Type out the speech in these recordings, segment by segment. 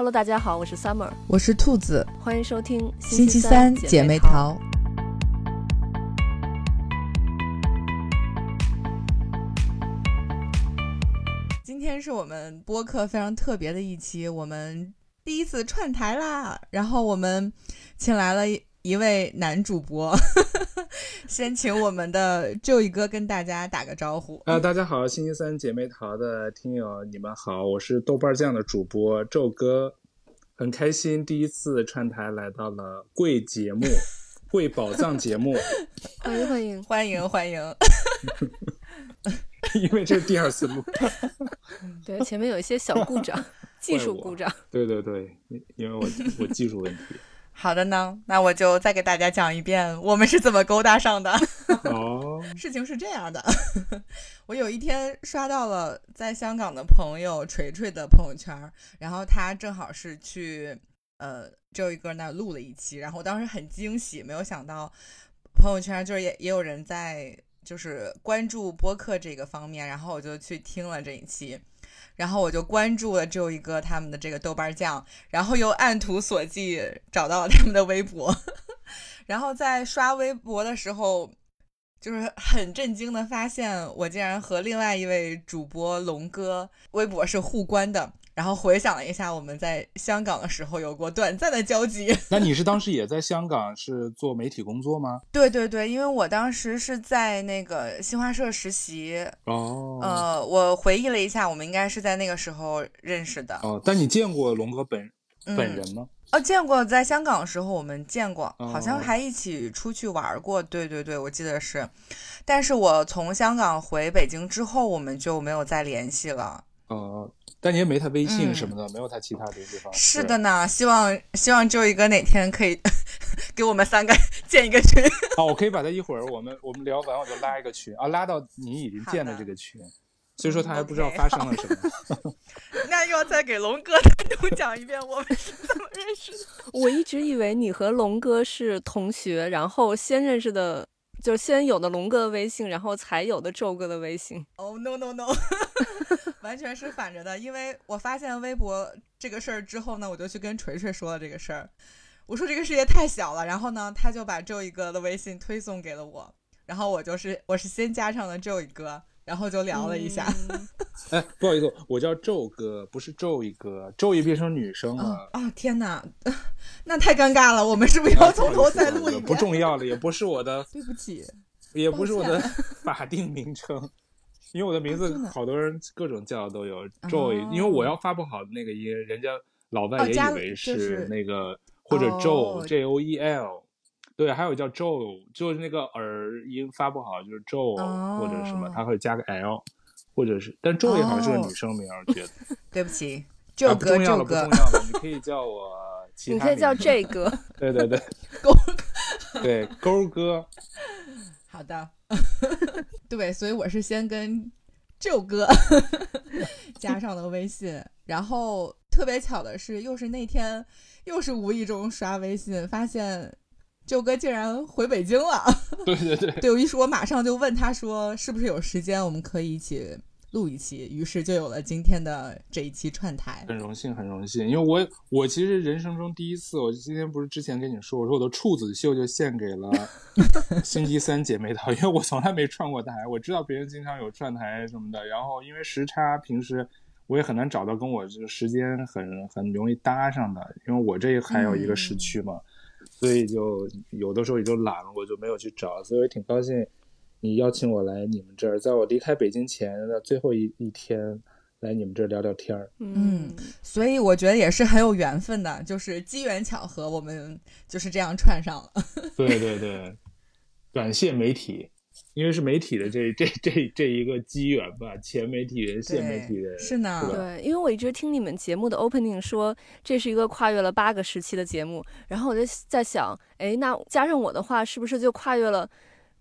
Hello，大家好，我是 Summer，我是兔子，欢迎收听星期三姐妹淘。今天是我们播客非常特别的一期，我们第一次串台啦，然后我们请来了一位男主播。先请我们的 Joey 哥跟大家打个招呼。啊，大家好，星期三姐妹淘的听友，你们好，我是豆瓣酱的主播宙哥，很开心第一次串台来到了贵节目，贵宝藏节目，欢迎欢迎欢迎欢 迎，因为这是第二次录，对，前面有一些小故障，技术故障，对对对，因为我我技术问题。好的呢，那我就再给大家讲一遍我们是怎么勾搭上的。哦，事情是这样的，我有一天刷到了在香港的朋友锤锤的朋友圈，然后他正好是去呃周一哥那录了一期，然后我当时很惊喜，没有想到朋友圈就是也也有人在就是关注播客这个方面，然后我就去听了这一期。然后我就关注了周一个他们的这个豆瓣酱，然后又按图索骥找到了他们的微博，然后在刷微博的时候，就是很震惊的发现，我竟然和另外一位主播龙哥微博是互关的。然后回想了一下，我们在香港的时候有过短暂的交集。那你是当时也在香港是做媒体工作吗？对对对，因为我当时是在那个新华社实习。哦。呃，我回忆了一下，我们应该是在那个时候认识的。哦，但你见过龙哥本本人吗？哦，见过，在香港的时候我们见过，好像还一起出去玩过。对对对，我记得是。但是我从香港回北京之后，我们就没有再联系了。哦。但你也没他微信什么的，没有他其他联系方式。是的呢，希望希望周宇哥哪天可以给我们三个建一个群。好，我可以把他一会儿我们我们聊完我就拉一个群啊，拉到你已经建的这个群，所以说他还不知道发生了什么。那又要再给龙哥单独讲一遍我们是怎么认识的？我一直以为你和龙哥是同学，然后先认识的。就先有的龙哥的微信，然后才有的周哥的微信。哦，no no no，完全是反着的。因为我发现微博这个事儿之后呢，我就去跟锤锤说了这个事儿。我说这个世界太小了，然后呢，他就把周一哥的微信推送给了我，然后我就是我是先加上了周一哥。然后就聊了一下，哎，不好意思，我叫周哥，不是周一哥，周一变成女生了。啊，天哪，那太尴尬了，我们是不是要从头再录一遍？不重要了，也不是我的，对不起，也不是我的法定名称，因为我的名字好多人各种叫都有 Joy，因为我要发不好那个音，人家老外也以为是那个或者 Joe J O E L。对，还有叫 Joe，就是那个耳音发不好，就是 Joe 或者什么，他会加个 L，或者是，但 Joe 也好像是个女生名，我觉得。对不起，Joe 哥，Joe 哥，不重要了，你可以叫我，你可以叫 J 哥。对对对，勾，对勾哥。好的，对，所以我是先跟 Joe 哥 加上了微信，然后特别巧的是，又是那天，又是无意中刷微信发现。舅哥竟然回北京了，对对对，对我一说，我马上就问他说，是不是有时间我们可以一起录一期？于是就有了今天的这一期串台。很荣幸，很荣幸，因为我我其实人生中第一次，我今天不是之前跟你说，我说我的处子秀就献给了 星期三姐妹淘，因为我从来没串过台，我知道别人经常有串台什么的，然后因为时差，平时我也很难找到跟我这个时间很很容易搭上的，因为我这还有一个时区嘛。所以就有的时候也就懒了，我就没有去找。所以我也挺高兴，你邀请我来你们这儿，在我离开北京前的最后一一天，来你们这儿聊聊天儿。嗯，所以我觉得也是很有缘分的，就是机缘巧合，我们就是这样串上了。对对对，感谢媒体。因为是媒体的这这这这一个机缘吧，前媒体人、现媒体人是呢。对，因为我一直听你们节目的 opening 说这是一个跨越了八个时期的节目，然后我就在想，哎，那加上我的话，是不是就跨越了？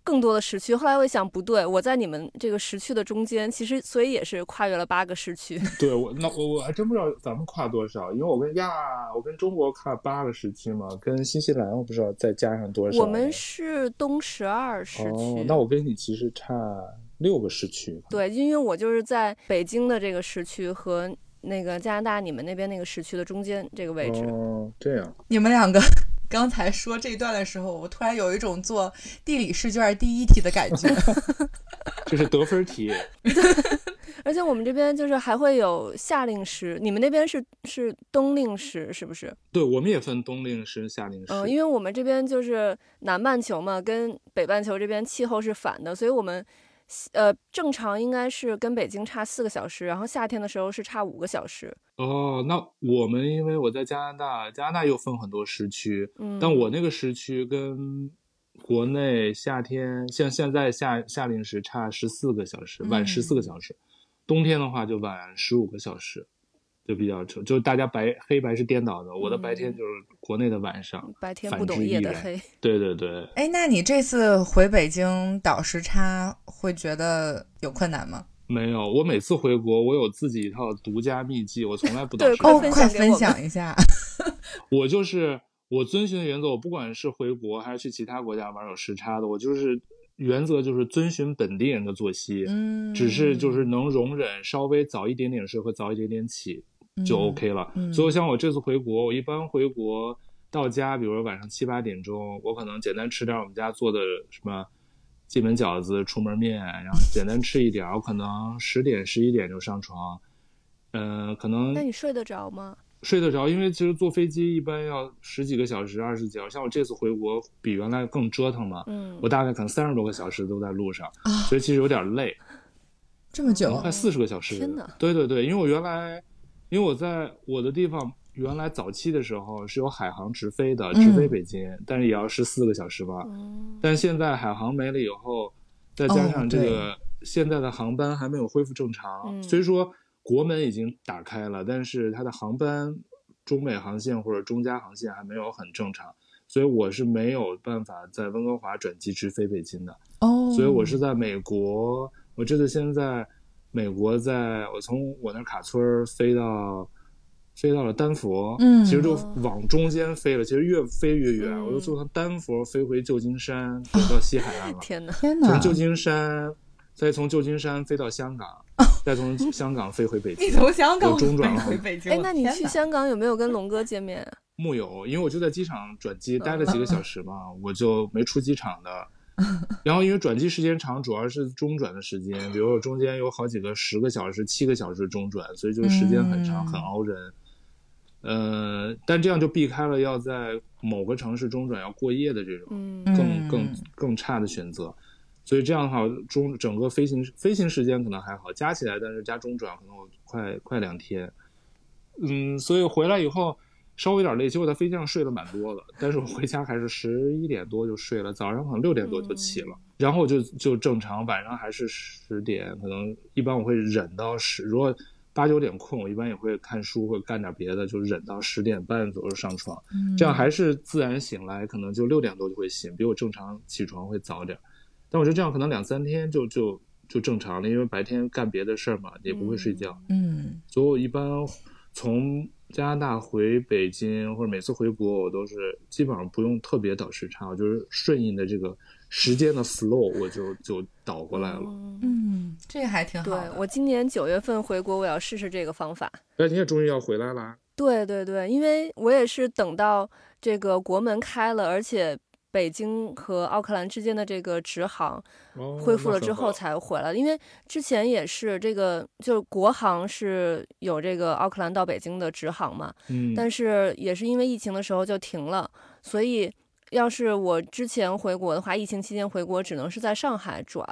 更多的时区，后来我一想不对，我在你们这个时区的中间，其实所以也是跨越了八个时区。对我那我我还真不知道咱们跨多少，因为我跟亚我跟中国跨八个时区嘛，跟新西兰我不知道再加上多少。我们是东十二时区，那我跟你其实差六个时区。对，因为我就是在北京的这个时区和那个加拿大你们那边那个时区的中间这个位置。哦，这样。你们两个刚才说这一段的时候，我突然有一种做地理试卷第一题的感觉。这是得分题。而且我们这边就是还会有夏令时，你们那边是是冬令时是不是？对，我们也分冬令时、夏令时。嗯，因为我们这边就是南半球嘛，跟北半球这边气候是反的，所以我们呃正常应该是跟北京差四个小时，然后夏天的时候是差五个小时。哦，那我们因为我在加拿大，加拿大又分很多时区，嗯，但我那个时区跟国内夏天像现在夏夏令时差十四个小时，晚十四个小时。冬天的话就晚十五个小时，就比较丑，就是大家白黑白是颠倒的。我的白天就是国内的晚上，白天不懂夜的黑。对对对。哎，那你这次回北京倒时差会觉得有困难吗？没有，我每次回国我有自己一套独家秘籍，我从来不倒时差。快分享一下。我就是我遵循的原则，我不管是回国还是去其他国家玩有时差的，我就是。原则就是遵循本地人的作息，嗯，只是就是能容忍稍微早一点点睡和早一点点起就 OK 了。所以像我这次回国，我一般回国到家，比如说晚上七八点钟，我可能简单吃点我们家做的什么进门饺子、出门面，然后简单吃一点，我可能十点十一点就上床。嗯，可能那你睡得着吗？睡得着，因为其实坐飞机一般要十几个小时、二十几小时。像我这次回国，比原来更折腾嘛。嗯，我大概可能三十多个小时都在路上，所以其实有点累。这么久，快四十个小时。天呐。对对对，因为我原来，因为我在我的地方原来早期的时候是有海航直飞的，直飞北京，但是也要十四个小时吧。但现在海航没了以后，再加上这个现在的航班还没有恢复正常，所以说。国门已经打开了，但是它的航班中美航线或者中加航线还没有很正常，所以我是没有办法在温哥华转机直飞北京的。哦，所以我是在美国，我这次现在美国，在我从我那卡村飞到飞到了丹佛，嗯，其实就往中间飞了，其实越飞越远，我就从丹佛飞回旧金山，飞到西海岸了。天哪，天哪！从旧金山再从旧金山飞到香港。再从香港飞回北京，你从香港中转回北京。哎，那你去香港有没有跟龙哥见面？木有，因为我就在机场转机待了几个小时嘛，我就没出机场的。然后因为转机时间长，主要是中转的时间，比如说中间有好几个十个小时、七个小时中转，所以就时间很长，很熬人。呃，但这样就避开了要在某个城市中转要过夜的这种更更更差的选择。所以这样的话，中整个飞行飞行时间可能还好，加起来，但是加中转可能我快快两天。嗯，所以回来以后稍微有点累，结果在飞机上睡得蛮多的，但是我回家还是十一点多就睡了，早上可能六点多就起了，然后就就正常，晚上还是十点，可能一般我会忍到十，如果八九点困，我一般也会看书或者干点别的，就忍到十点半左右上床，这样还是自然醒来，可能就六点多就会醒，比我正常起床会早点。但我觉得这样可能两三天就就就正常了，因为白天干别的事儿嘛，也不会睡觉。嗯，所以我一般从加拿大回北京或者每次回国，我都是基本上不用特别倒时差，我就是顺应的这个时间的 flow，我就就倒过来了。嗯，这个还挺好的。对我今年九月份回国，我要试试这个方法。哎，你也终于要回来了？对对对，因为我也是等到这个国门开了，而且。北京和奥克兰之间的这个直航恢复了之后才回来，因为之前也是这个，就是国航是有这个奥克兰到北京的直航嘛，嗯，但是也是因为疫情的时候就停了，所以要是我之前回国的话，疫情期间回国只能是在上海转，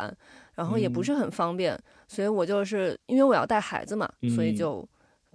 然后也不是很方便，所以我就是因为我要带孩子嘛，所以就。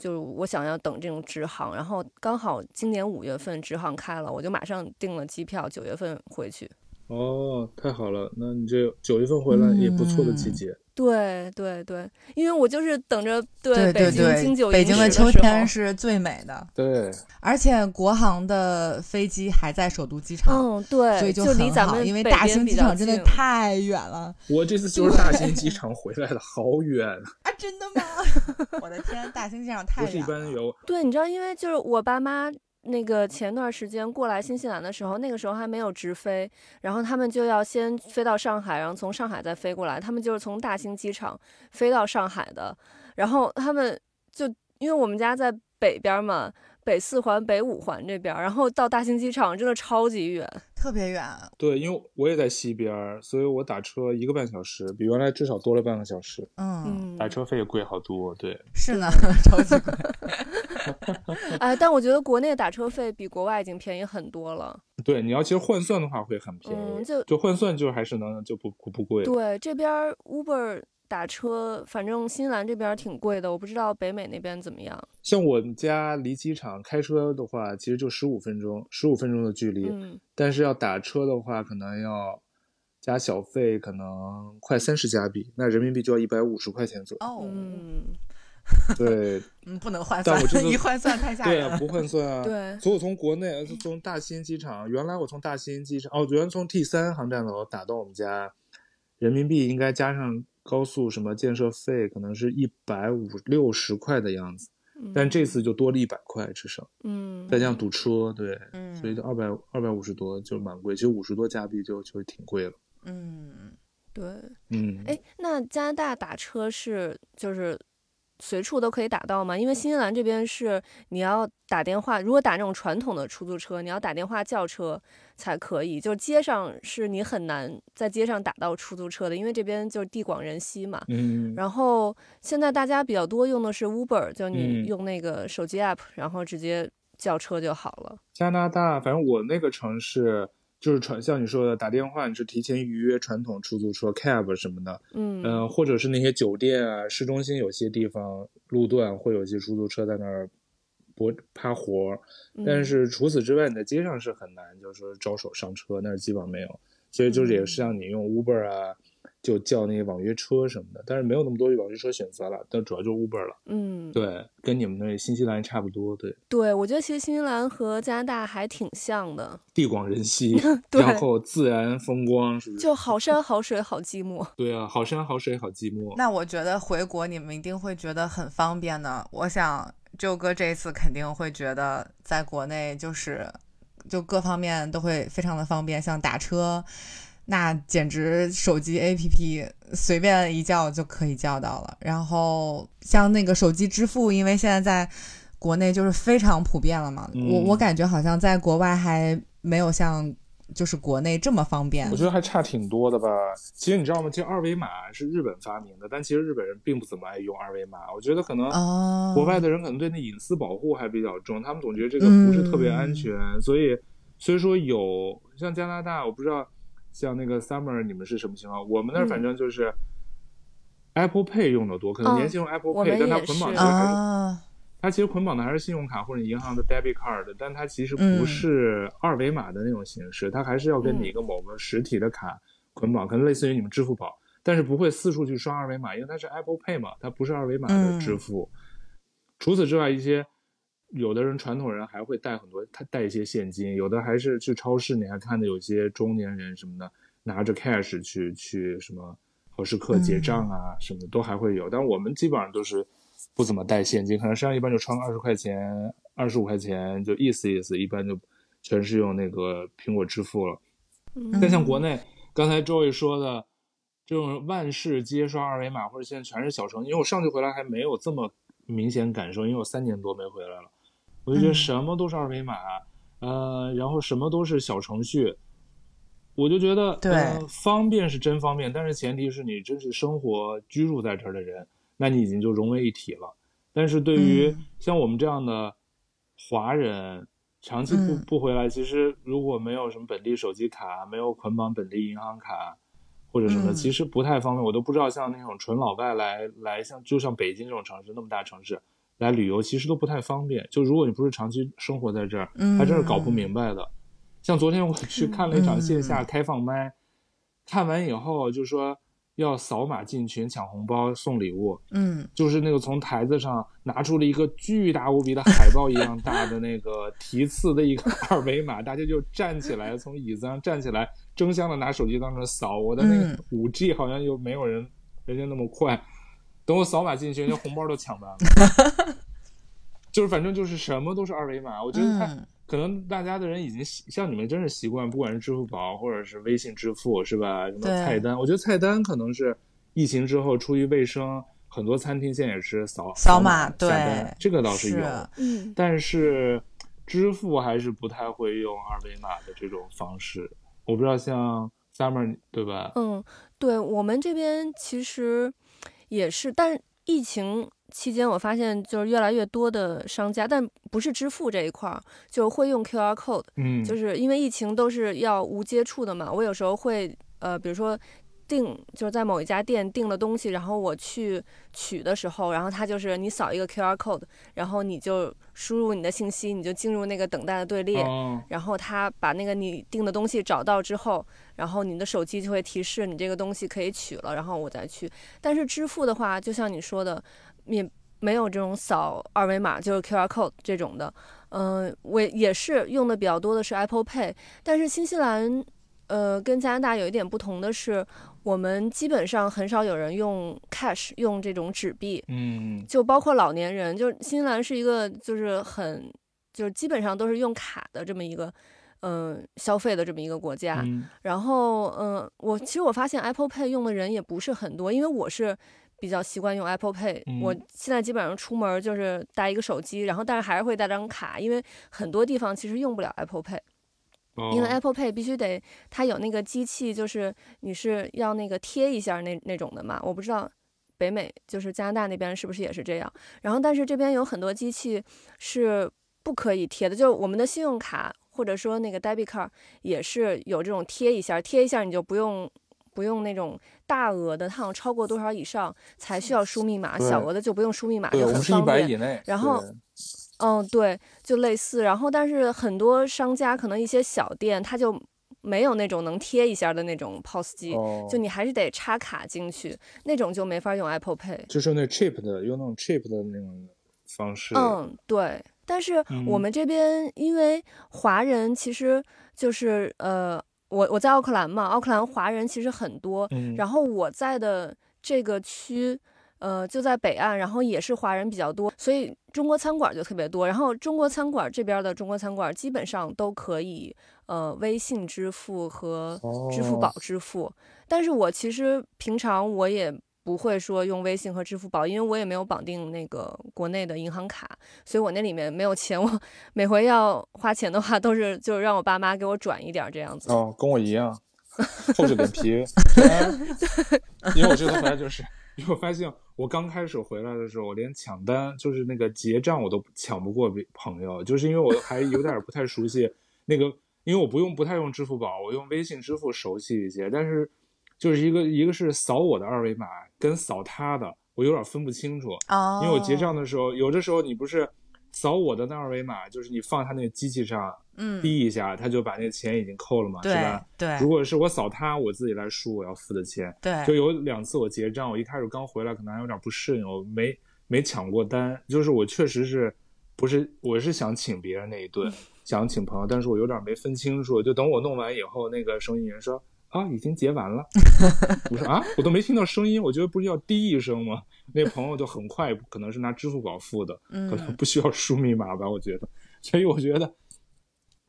就是我想要等这种直航，然后刚好今年五月份直航开了，我就马上订了机票，九月份回去。哦，太好了，那你这九月份回来也不错的季节。对对对，因为我就是等着对北京经久北京的秋天是最美的。对，而且国航的飞机还在首都机场。嗯，对，所以就离咱们因为大兴机场真的太远了。我这次就是大兴 机场回来的，好远啊！真的吗？我的天，大兴机场太远了。不是一般有。对，你知道，因为就是我爸妈。那个前段时间过来新西兰的时候，那个时候还没有直飞，然后他们就要先飞到上海，然后从上海再飞过来。他们就是从大兴机场飞到上海的，然后他们就因为我们家在北边嘛，北四环、北五环这边，然后到大兴机场真的超级远。特别远。对，因为我也在西边儿，所以我打车一个半小时，比原来至少多了半个小时，嗯，嗯，打车费也贵好多。对，是呢，超级贵。哎，但我觉得国内打车费比国外已经便宜很多了。对，你要其实换算的话会很便宜，嗯，就就换算就还是能就不不不贵。对这边儿 Uber 打车，反正新西兰这边挺贵的，我不知道北美那边怎么样。像我们家离机场开车的话，其实就十五分钟，十五分钟的距离。嗯，但是要打车的话，可能要加小费，可能快三十加币，那人民币就要一百五十块钱左右。哦，嗯，对 嗯，不能换算但我这，个一换算太吓人了。对啊，不换算啊。对所以我从国内，呃从大兴机场，原来我从大兴机场，哦，原来从 T 三航站楼打到我们家，人民币应该加上高速什么建设费，可能是一百五六十块的样子。但这次就多了一百块，至少嗯，再加上堵车，对，嗯所以就二百二百五十多就蛮贵，其实五十多加币就就挺贵了。嗯，对。嗯，哎，那加拿大打车是就是随处都可以打到吗？因为新西兰这边是你要打电话，如果打那种传统的出租车，你要打电话叫车才可以。就是街上是你很难在街上打到出租车的，因为这边就是地广人稀嘛。嗯，然后现在大家比较多用的是 Uber，就你嗯用那个手机 app，、然后直接叫车就好了。加拿大，反正我那个城市就是传，像你说的打电话，你是提前预约传统出租车 cab 什么的，嗯。呃，或者是那些酒店啊，市中心有些地方路段会有一些出租车在那儿拨趴活儿，但嗯是除此之外，你在街上是很难，就是说招手上车，那儿基本上没有，所以就是也是像你用 Uber 啊，就叫那些网约车什么的，但是没有那么多网约车选择了，但主要就是 Uber 了。嗯，对，跟你们那新西兰差不多，对，对，我觉得其实新西兰和加拿大还挺像的，地广人稀，然后自然风光，是是？就好山好水好寂寞。对啊，好山好水好寂寞。那我觉得回国你们一定会觉得很方便的。我想舅哥这一次肯定会觉得在国内就是就各方面都会非常的方便，像打车，那简直手机 APP 随便一叫就可以叫到了。然后像那个手机支付，因为现在在国内就是非常普遍了嘛，嗯我我感觉好像在国外还没有像就是国内这么方便我。觉得还差挺多的吧。其实你知道吗？其实二维码是日本发明的，但其实日本人并不怎么爱用二维码。我觉得可能哦，国外的人可能对那隐私保护还比较重，他们总觉得这个不是特别安全，所以所以说有像加拿大，我不知道像那个 Summer 你们是什么情况？我们那儿嗯。反正就是 Apple Pay 用的多，可能哦年轻用 Apple Pay，、但它捆绑是的还是啊，它其实捆绑的还是信用卡或者银行的 debit card，但它其实嗯。不是二维码的那种形式，它还是要跟你一个某个实体的卡捆绑，可能类似于你们支付宝，但是不会四处去刷二维码，因为它是 Apple Pay 嘛，它不是二维码的支付。除此之外，一些有的人传统人还会带很多，他带一些现金，有的还是去超市，你还看到有些中年人什么的拿着 cash 去去什么好事客结账啊，什么的都还会有，但我们基本上都是不怎么带现金，可能身上一般就穿个二十块钱、二十五块钱，就意思意思，一般就全是用那个苹果支付了。嗯。但像国内刚才周易说的这种万事皆刷二维码，或者现在全是小程序，因为我上去回来还没有这么明显感受，因为我三年多没回来了，我就觉得嗯什么都是二维码，呃，然后什么都是小程序。我就觉得，对呃，方便是真方便，但是前提是你真是生活居住在这儿的人，那你已经就融为一体了。但是对于嗯像我们这样的华人，长期不嗯不回来，其实如果没有什么本地手机卡，没有捆绑本地银行卡或者什么其实不太方便。我都不知道像那种纯老外来来像就像北京这种城市那么大城市来旅游，其实都不太方便。就如果你不是长期生活在这儿，嗯还真是搞不明白的。像昨天我去看了一场线下嗯开放麦，看完以后就说要扫码进群抢红包送礼物，嗯就是那个从台子上拿出了一个巨大无比的海报一样大的那个题刺的一个二维码，大家就站起来，从椅子上站起来，争相的拿手机当中扫。我的那个嗯五 G 好像又没有人人家那么快，等我扫码进去，那红包都抢完了。就是反正就是什么都是二维码，我觉得他嗯可能大家的人已经习像你们真是习惯，不管是支付宝或者是微信支付是吧？什么菜单，我觉得菜单可能是疫情之后出于卫生很多餐厅现在也是扫扫码码对这个倒是有。是嗯，但是支付还是不太会用二维码的这种方式。我不知道像 Summer 对吧？嗯，对我们这边其实也是，但是疫情期间我发现就是越来越多的商家，但不是支付这一块儿，就会用 QR code，嗯，就是因为疫情都是要无接触的嘛。我有时候会呃，比如说订就是在某一家店订的东西，然后我去取的时候，然后它就是你扫一个 QR code，然后你就输入你的信息，你就进入那个等待的队列。哦，然后他把那个你订的东西找到之后，然后你的手机就会提示你这个东西可以取了，然后我再去。但是支付的话，就像你说的，也没有这种扫二维码，就是 QR code 这种的。嗯、我也是用的比较多的是 Apple Pay，但是新西兰，呃，跟加拿大有一点不同的是，我们基本上很少有人用 cash，用这种纸币。嗯就包括老年人，就是新西兰是一个就是很就是基本上都是用卡的这么一个嗯、消费的这么一个国家。嗯然后嗯、我其实我发现 Apple Pay 用的人也不是很多，因为我是比较习惯用 Apple Pay，、嗯我现在基本上出门就是带一个手机，然后但是还是会带张卡，因为很多地方其实用不了 Apple Pay。哦，因为 Apple Pay 必须得它有那个机器，就是你是要那个贴一下那那种的嘛。我不知道北美就是加拿大那边是不是也是这样。然后但是这边有很多机器是不可以贴的，就是我们的信用卡或者说那个 debit card 也是有这种贴一下，贴一下你就不用。不用那种大额的，它好像超过多少以上才需要输密码，小额的就不用输密码，就很方便。百以内，然后对嗯，对，就类似。然后，但是很多商家可能一些小店，它就没有那种能贴一下的那种 POS 机，哦，就你还是得插卡进去，那种就没法用 Apple Pay。就是那 cheap 的，用那种 cheap 的那种方式，嗯，对。但是我嗯们这边因为华人其实就是呃，我我在奥克兰嘛，奥克兰华人其实很多，嗯，然后我在的这个区，呃，就在北岸，然后也是华人比较多，所以中国餐馆就特别多。然后中国餐馆这边的中国餐馆基本上都可以，呃，微信支付和支付哦宝支付。但是我其实平常我也不会说用微信和支付宝，因为我也没有绑定那个国内的银行卡，所以我那里面没有钱。我每回要花钱的话，都是就是让我爸妈给我转一点儿这样子。哦，跟我一样，厚着脸皮。因为我这次回来就是，因为我发现我刚开始回来的时候，我连抢单就是那个结账我都抢不过别朋友，就是因为我还有点不太熟悉那个，因为我不用不太用支付宝，我用微信支付熟悉一些，但是就是一个一个是扫我的二维码跟扫他的，我有点分不清楚。哦，因为我结账的时候，有的时候你不是扫我的那二维码，就是你放他那个机器上嗯，滴一下，他就把那个钱已经扣了嘛，是对吧？对。如果是我扫他，我自己来输我要付的钱，对，就有两次我结账，我一开始刚回来可能还有点不适应，我没没抢过单，就是我确实是不是我是想请别人那一顿，想请朋友，但是我有点没分清楚，就等我弄完以后，那个收银员说啊已经结完了，我说啊我都没听到声音，我觉得不是要滴一声吗？那朋友就很快可能是拿支付宝付的，可能嗯不需要输密码吧，我觉得，所以我觉得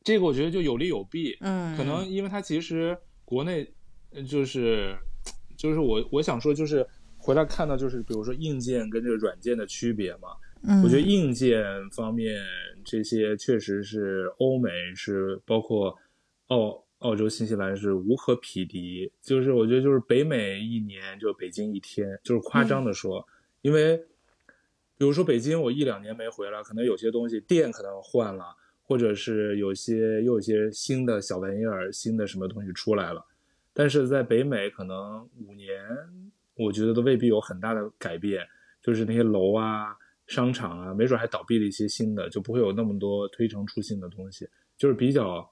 这个我觉得就有利有弊，嗯，可能因为它其实国内呃就是就是我我想说就是回来看到就是比如说硬件跟这个软件的区别嘛，嗯，我觉得硬件方面这些确实是欧美是包括澳澳洲、新西兰是无可匹敌，就是我觉得就是北美一年就北京一天，就是夸张的说，因为比如说北京我一两年没回来，可能有些东西店可能换了。或者是有些又有些新的小玩意儿、新的什么东西出来了，但是在北美可能五年，我觉得都未必有很大的改变。就是那些楼啊、商场啊，没准还倒闭了一些新的，就不会有那么多推陈出新的东西，就是比较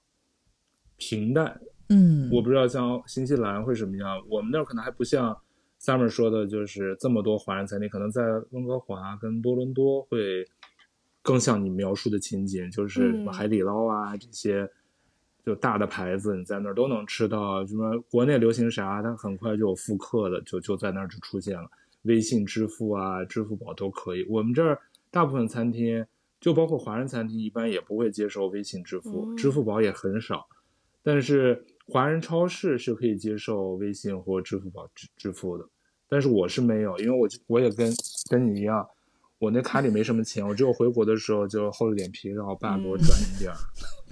平淡。嗯，我不知道像新西兰会什么样，我们那儿可能还不像 Summer 说的，就是这么多华人餐厅，可能在温哥华跟多伦多会。更像你描述的情景，就是什么嗯海底捞啊、这些，就大的牌子，你在那儿都能吃到。什么国内流行啥，它很快就有复刻的，就就在那儿就出现了。微信支付啊、支付宝都可以。我们这儿大部分餐厅，就包括华人餐厅，一般也不会接受微信支付，嗯支付宝也很少。但是华人超市是可以接受微信或支付宝支支付的。但是我是没有，因为我我也跟跟你一样，我那卡里没什么钱，我只有回国的时候就厚着脸皮让我爸给我转一点儿，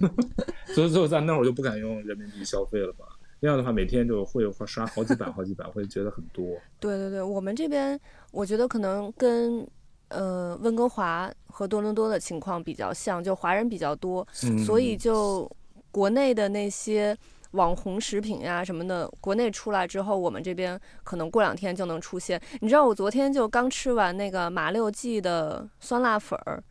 所以最后在那会儿我就不敢用人民币消费了吧。那样的话，每天就会刷好几百、好几百，会觉得很多。对对对，我们这边我觉得可能跟呃温哥华和多伦多的情况比较像，就华人比较多，嗯，所以就国内的那些网红食品呀什么的，国内出来之后，我们这边可能过两天就能出现。你知道我昨天就刚吃完那个马六记的酸辣粉儿，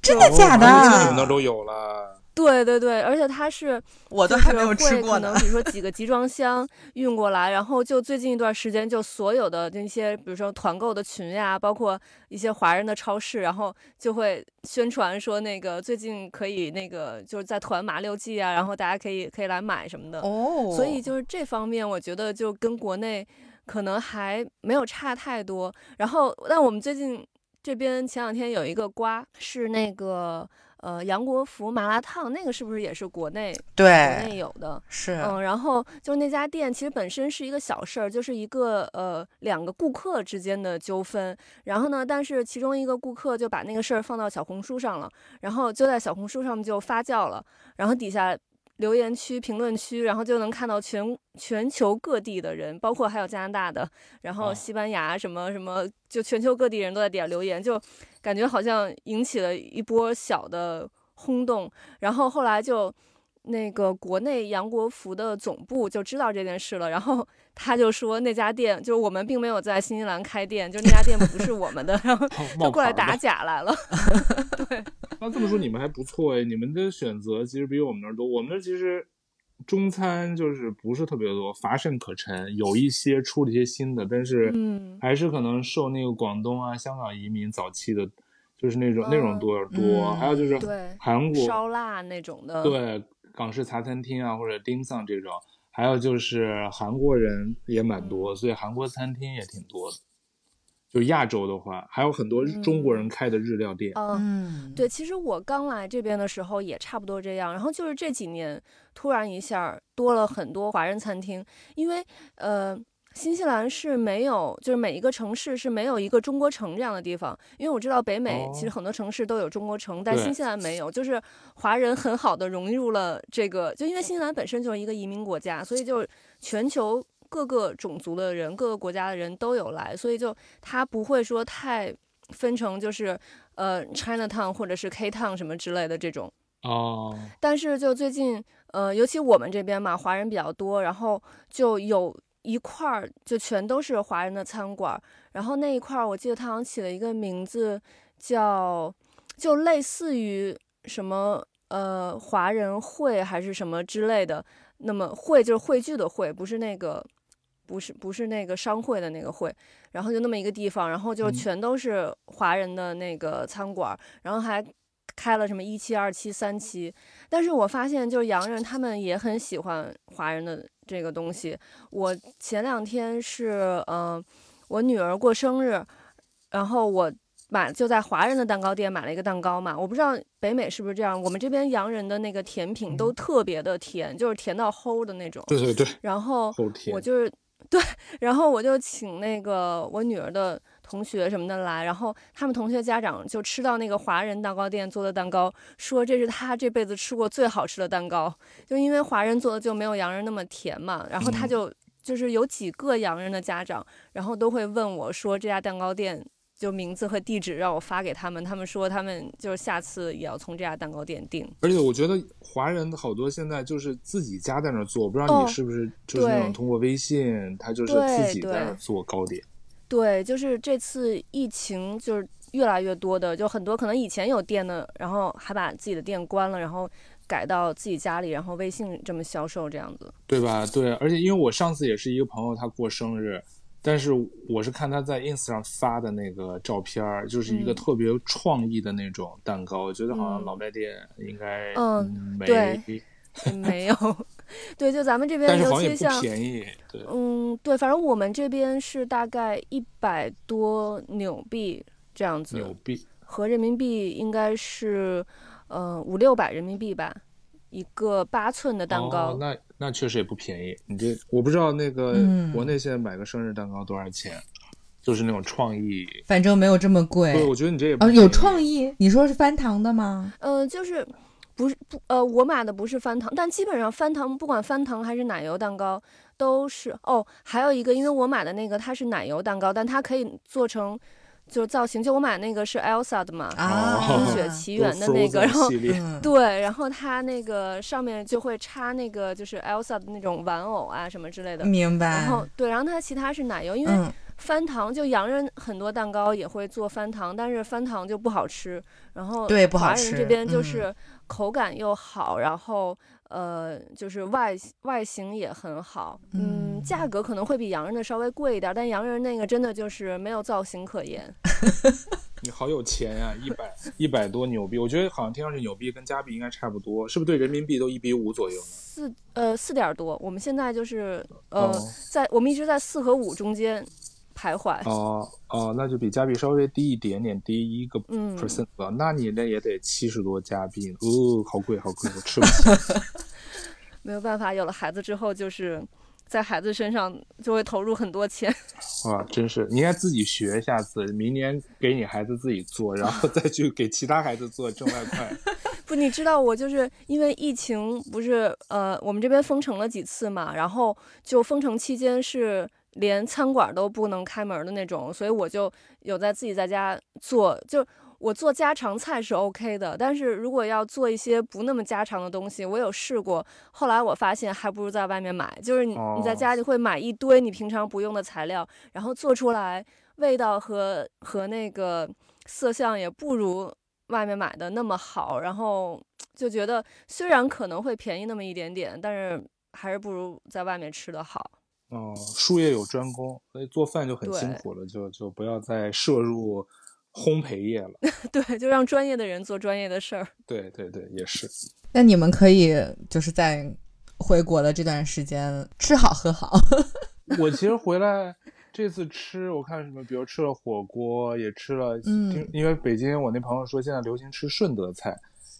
真的假的？哦你们那都有了。对对对，而且它是我都还没有吃过呢。可能比如说几个集装箱运过来，然后就最近一段时间，就所有的那些，比如说团购的群呀，包括一些华人的超市，然后就会宣传说那个最近可以那个就是在团麻六记啊，然后大家可以可以来买什么的。哦，所以就是这方面，我觉得就跟国内可能还没有差太多。然后，但我们最近这边前两天有一个瓜是那个。呃，杨国福麻辣烫那个是不是也是国内对国内有的？是嗯，然后就是那家店其实本身是一个小事儿，就是一个呃两个顾客之间的纠纷。然后呢，但是其中一个顾客就把那个事儿放到小红书上了，然后就在小红书上面就发酵了，然后底下。留言区、评论区，然后就能看到全全球各地的人，包括还有加拿大的，然后西班牙什么什么，就全球各地人都在底下留言，就感觉好像引起了一波小的轰动。然后后来就那个国内杨国福的总部就知道这件事了，然后 他就说那家店就是我们并没有在新西兰开店，就那家店不是我们的，然后就过来打假来了。对。那这么说你们还不错哎，你们的选择其实比我们那儿多。我们那儿其实中餐就是不是特别多，乏善可陈。有一些出了一些新的，但是还是可能受那个广东啊、香港移民早期的，就是那种、那种多点多。还有就是韩国烧腊那种的，对港式茶餐厅啊或者丁桑这种。还有就是韩国人也蛮多，所以韩国餐厅也挺多的。就亚洲的话，还有很多中国人开的日料店。嗯，对，其实我刚来这边的时候也差不多这样。然后就是这几年，突然一下多了很多华人餐厅，因为呃，新西兰是没有，就是每一个城市是没有一个中国城这样的地方。因为我知道北美其实很多城市都有中国城，但新西兰没有，就是华人很好的融入了这个。就因为新西兰本身就是一个移民国家，所以就全球。各个种族的人，各个国家的人都有来，所以就它不会说太分成，就是呃 China Town 或者是 K Town 什么之类的这种哦。但是就最近，呃，尤其我们这边嘛，华人比较多，然后就有一块儿就全都是华人的餐馆，然后那一块儿我记得他好像起了一个名字叫，就类似于什么呃华人会还是什么之类的，那么会就是汇聚的会，不是那个。不是不是那个商会的那个会，然后就那么一个地方，然后就全都是华人的那个餐馆，然后还开了什么一期、二期、三期。但是我发现，就是洋人他们也很喜欢华人的这个东西。我前两天是嗯，我女儿过生日，然后我买就在华人的蛋糕店买了一个蛋糕嘛。我不知道北美是不是这样，我们这边洋人的那个甜品都特别的甜，就是甜到齁的那种。对对对。然后我就是。对，然后我就请那个我女儿的同学什么的来，然后他们同学家长就吃到那个华人蛋糕店做的蛋糕，说这是他这辈子吃过最好吃的蛋糕，就因为华人做的就没有洋人那么甜嘛。然后他就就是有几个洋人的家长，然后都会问我说这家蛋糕店。就名字和地址让我发给他们，他们说他们就是下次也要从这家蛋糕店订。而且我觉得华人好多现在就是自己家在那做，不知道你是不是就是那种通过微信，他就是自己在那做糕点。对，就是这次疫情就是越来越多的，就很多可能以前有店的，然后还把自己的店关了，然后改到自己家里，然后微信这么销售这样子。对吧？对，而且因为我上次也是一个朋友，他过生日。但是我是看他在 ins 上发的那个照片儿，就是一个特别创意的那种蛋糕，我觉得好像老卖店应该嗯对 没有 对，就咱们这边尤其像便宜对嗯对，反正我们这边是大概一百多纽币这样子，纽币和人民币应该是呃五六百人民币吧。一个八寸的蛋糕，那那确实也不便宜。你这我不知道那个国内现在买个生日蛋糕多少钱？就是那种创意。反正没有这么贵。对，我觉得你这也不哦，有创意。你说是翻糖的吗？呃，就是不是不呃，我买的不是翻糖，但基本上翻糖，不管翻糖还是奶油蛋糕，都是哦。还有一个，因为我买的那个它是奶油蛋糕，但它可以做成就是造型，就我买那个是 Elsa 的嘛，啊，冰哦雪奇缘的那个，然后嗯，对，然后它那个上面就会插那个就是 Elsa 的那种玩偶啊什么之类的。明白。然后对，然后它其他是奶油，因为嗯，翻糖就洋人很多蛋糕也会做翻糖，但是翻糖就不好吃。然后对不好华人这边就嗯是口感又好，然后呃就是外外形也很好，嗯，嗯价格可能会比洋人的稍微贵一点，但洋人那个真的就是没有造型可言。你好有钱呀、一百一百多纽币，我觉得好像听上去纽币跟加币应该差不多，是不是对人民币都一比五左右呢？四呃四点多，我们现在就是呃、哦在我们一直在四和五中间徘徊。哦哦，那就比加币稍微低一点点，低一个嗯 percent 吧。那你那也得七十多加币呢，哦，好贵好贵，我吃不起。没有办法，有了孩子之后，就是在孩子身上就会投入很多钱。哇，真是，你应该自己学，下次明年给你孩子自己做，然后再去给其他孩子做，挣外快。不，你知道我就是因为疫情，不是呃，我们这边封城了几次嘛，然后就封城期间是连餐馆都不能开门的那种，所以我就有在自己在家做，就我做家常菜是 OK 的，但是如果要做一些不那么家常的东西，我有试过，后来我发现还不如在外面买，就是你你在哦家里会买一堆你平常不用的材料，然后做出来味道和和那个色相也不如外面买的那么好，然后就觉得虽然可能会便宜那么一点点，但是还是不如在外面吃的好。哦，术业有专攻，所以做饭就很辛苦了，就就不要再摄入烘焙业了。对，就让专业的人做专业的事儿。对对对，也是。那你们可以就是在回国的这段时间吃好喝好。我其实回来这次吃，我看什么，比如吃了火锅，也吃了，嗯因为北京我那朋友说现在流行吃顺德菜，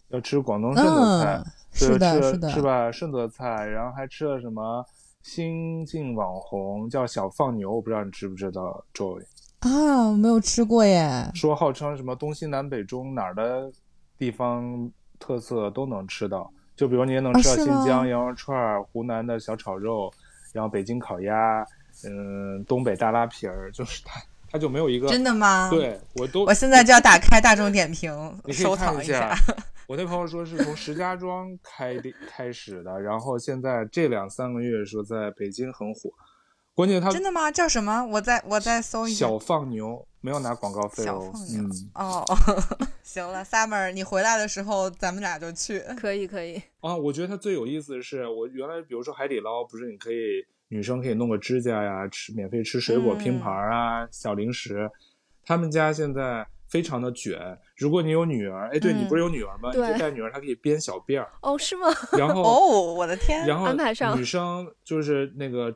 要吃广东顺德菜，嗯，是的，是的，是吧？顺德菜，然后还吃了什么新晋网红叫小放牛，我不知道你知不知道，Joy 啊，没有吃过耶。说号称什么东西南北中哪儿的地方特色都能吃到，就比如你也能吃到新疆羊肉串儿、湖南的小炒肉，然后北京烤鸭，嗯，东北大拉皮儿，就是它它就没有一个真的吗？，对我都我现在就要打开大众点评你收藏一下。我那朋友说是从石家庄开的开始的，然后现在这两三个月说在北京很火，关键他真的吗？叫什么？我再我再搜一下。小放牛没有拿广告费哦小放，牛嗯，哦，行了，Summer，你回来的时候咱们俩就去。可以，可以。啊，我觉得它最有意思的是，我原来比如说海底捞，不是你可以女生可以弄个指甲呀，吃免费吃水果拼盘啊、小零食，他们家现在非常的卷。如果你有女儿，哎，对、你不是有女儿吗？你可以对带女儿，她可以编小辫儿，哦，是吗？然 后哦，我的天！然后安排上女生就是那个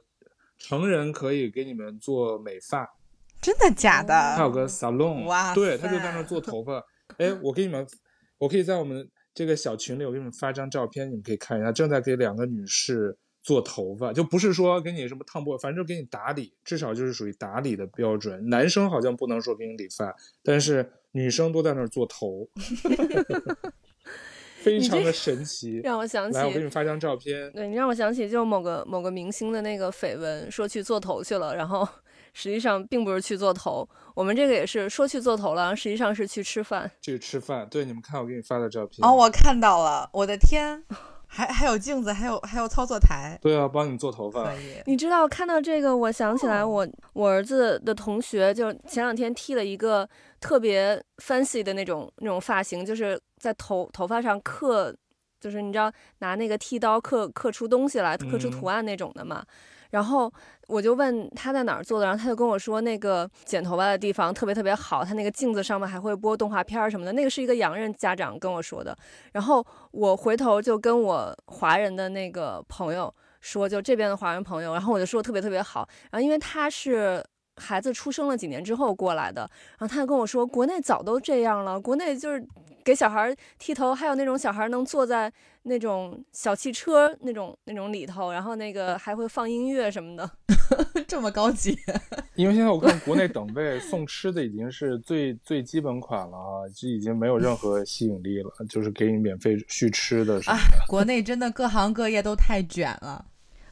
成人可以给你们做美发，真的假的？还有个 salon，哇对，塞他就在那做头发。哎，我给你们，我可以在我们这个小群里，我给你们发张照片，你们可以看一下，正在给两个女士做头发，就不是说给你什么烫波，反正就给你打理，至少就是属于打理的标准。男生好像不能说给你理发，但是女生都在那儿做头，非常的神奇。让我想起来，我给你发张照片。对你让我想起就某个某个明星的那个绯闻，说去做头去了，然后实际上并不是去做头。我们这个也是说去做头了，实际上是去吃饭。去吃饭，对，你们看我给你发的照片。哦，我看到了，我的天，还还有镜子，还有还有操作台，对啊，帮你做头发。你知道看到这个，我想起来哦我我儿子的同学，就前两天剃了一个特别 fancy 的那种那种发型，就是在头头发上刻，就是你知道拿那个剃刀刻刻出东西来，刻出图嗯案那种的嘛。然后我就问他在哪儿做的，然后他就跟我说那个剪头发的地方特别特别好，他那个镜子上面还会播动画片儿什么的，那个是一个洋人家长跟我说的。然后我回头就跟我华人的那个朋友说，就这边的华人朋友，然后我就说特别特别好。然后因为他是孩子出生了几年之后过来的，然后他就跟我说，国内早都这样了，国内就是给小孩儿剃头，还有那种小孩能坐在那种小汽车那种那种里头，然后那个还会放音乐什么的。这么高级，因为现在我看国内等位送吃的已经是最最基本款了啊，这已经没有任何吸引力了，就是给你免费续吃的什么的。国内真的各行各业都太卷了。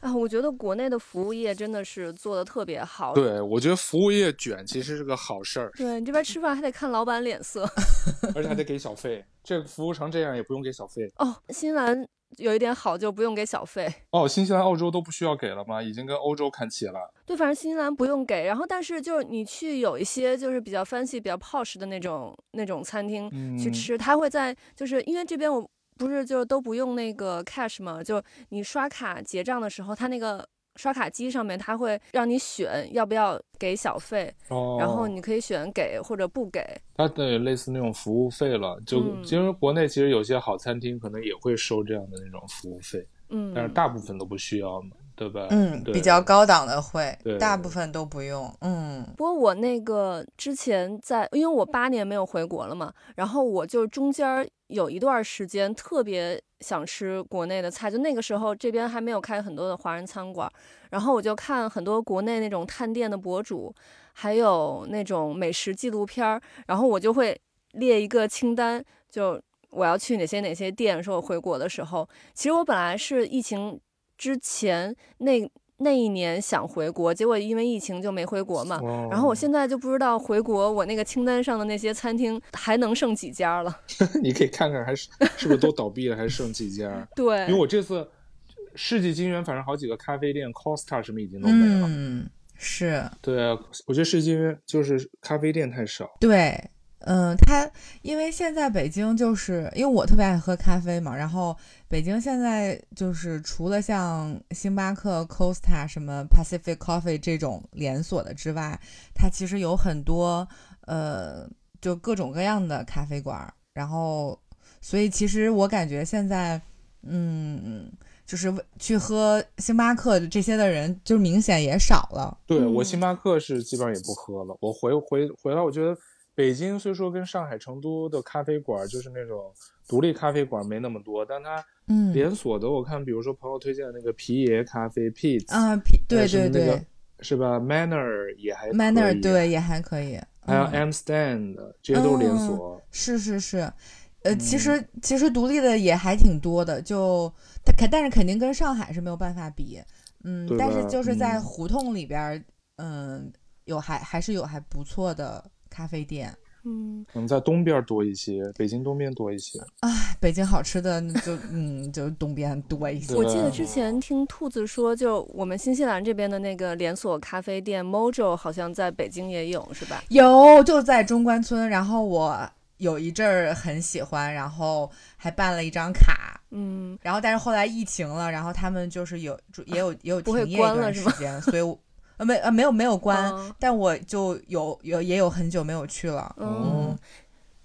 啊，我觉得国内的服务业真的是做的特别好。对，我觉得服务业卷其实是个好事儿。对你这边吃饭还得看老板脸色，而且还得给小费。这个服务成这样也不用给小费哦。新西兰有一点好，就不用给小费。哦，新西兰、澳洲都不需要给了吗？已经跟欧洲看齐了。对，反正新西兰不用给。然后，但是就是你去有一些就是比较 fancy、比较 posh 的那种那种餐厅去吃，他会在就是因为这边我。不是，就都不用那个 cash 吗？就你刷卡结账的时候，它那个刷卡机上面，它会让你选要不要给小费，然后你可以选给或者不给。它等于类似那种服务费了，就其实国内其实有些好餐厅可能也会收这样的那种服务费，嗯，但是大部分都不需要嘛。对吧？嗯，比较高档的会，大部分都不用。嗯，不过我那个之前在，因为我八年没有回国了嘛，然后我就中间有一段时间特别想吃国内的菜，就那个时候这边还没有开很多的华人餐馆，然后我就看很多国内那种探店的博主，还有那种美食纪录片儿，然后我就会列一个清单，就我要去哪些哪些店。说我回国的时候，其实我本来是疫情。之前那那一年想回国，结果因为疫情就没回国嘛。然后我现在就不知道回国我那个清单上的那些餐厅还能剩几家了。你可以看看，还是是不是都倒闭了，还剩几家？对，因为我这次世纪金源，反正好几个咖啡店，Costa 什么已经都没了。嗯，是。对啊，我觉得世纪金源就是咖啡店太少。对。嗯，它因为现在北京就是因为我特别爱喝咖啡嘛，然后北京现在就是除了像星巴克、Costa 什么 Pacific Coffee 这种连锁的之外，它其实有很多呃，就各种各样的咖啡馆，然后所以其实我感觉现在，嗯，就是去喝星巴克这些的人就明显也少了。对我星巴克是基本上也不喝了，我回回回来，我觉得。北京虽说跟上海、成都的咖啡馆就是那种独立咖啡馆没那么多，但它连锁的，我看比如说朋友推荐那个皮爷咖啡 p e t e 啊，对对对，是吧？Manner 也还 Manner 对也还可以，还有 M Stand 这些都是连锁，是是是，呃，其实其实独立的也还挺多的，就但肯但是肯定跟上海是没有办法比，嗯，但是就是在胡同里边，嗯，有还还是有还不错的。咖啡店，嗯，可能在东边多一些，北京东边多一些。哎，北京好吃的就嗯，就东边多一些。我记得之前听兔子说，就我们新西兰这边的那个连锁咖啡店 Mojo，好像在北京也有，是吧？有，就在中关村。然后我有一阵儿很喜欢，然后还办了一张卡，嗯。然后但是后来疫情了，然后他们就是有也有也有停业一段时间，所以。呃没呃没有没有关，但我就有有也有很久没有去了。嗯，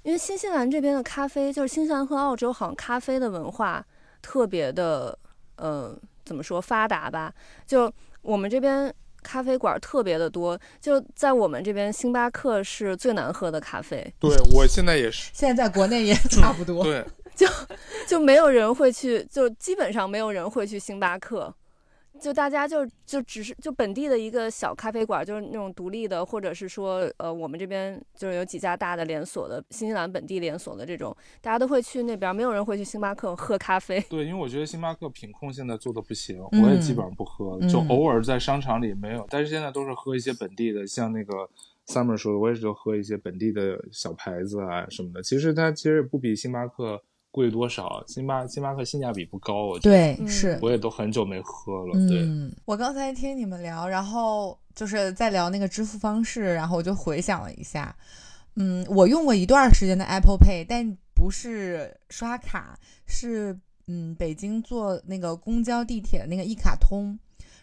因为新西兰这边的咖啡，就是新西兰和澳洲好像咖啡的文化特别的，呃，怎么说发达吧？就我们这边咖啡馆特别的多，就在我们这边，星巴克是最难喝的咖啡。对我现在也是，现在在国内也差不多。对，就就没有人会去，就基本上没有人会去星巴克。就大家就就只是就本地的一个小咖啡馆，就是那种独立的，或者是说，呃，我们这边就是有几家大的连锁的新西兰本地连锁的这种，大家都会去那边，没有人会去星巴克喝咖啡。对，因为我觉得星巴克品控现在做的不行，我也基本上不喝，就偶尔在商场里没有，但是现在都是喝一些本地的，像那个 Summer 说的，我也是就喝一些本地的小牌子啊什么的。其实它其实不比星巴克。贵多少？星巴星巴克性价比不高，我觉得。对，是。我也都很久没喝了。对。我刚才听你们聊，然后就是在聊那个支付方式，然后我就回想了一下。嗯，我用过一段时间的 Apple Pay，但不是刷卡，是嗯，北京坐那个公交、地铁那个一卡通。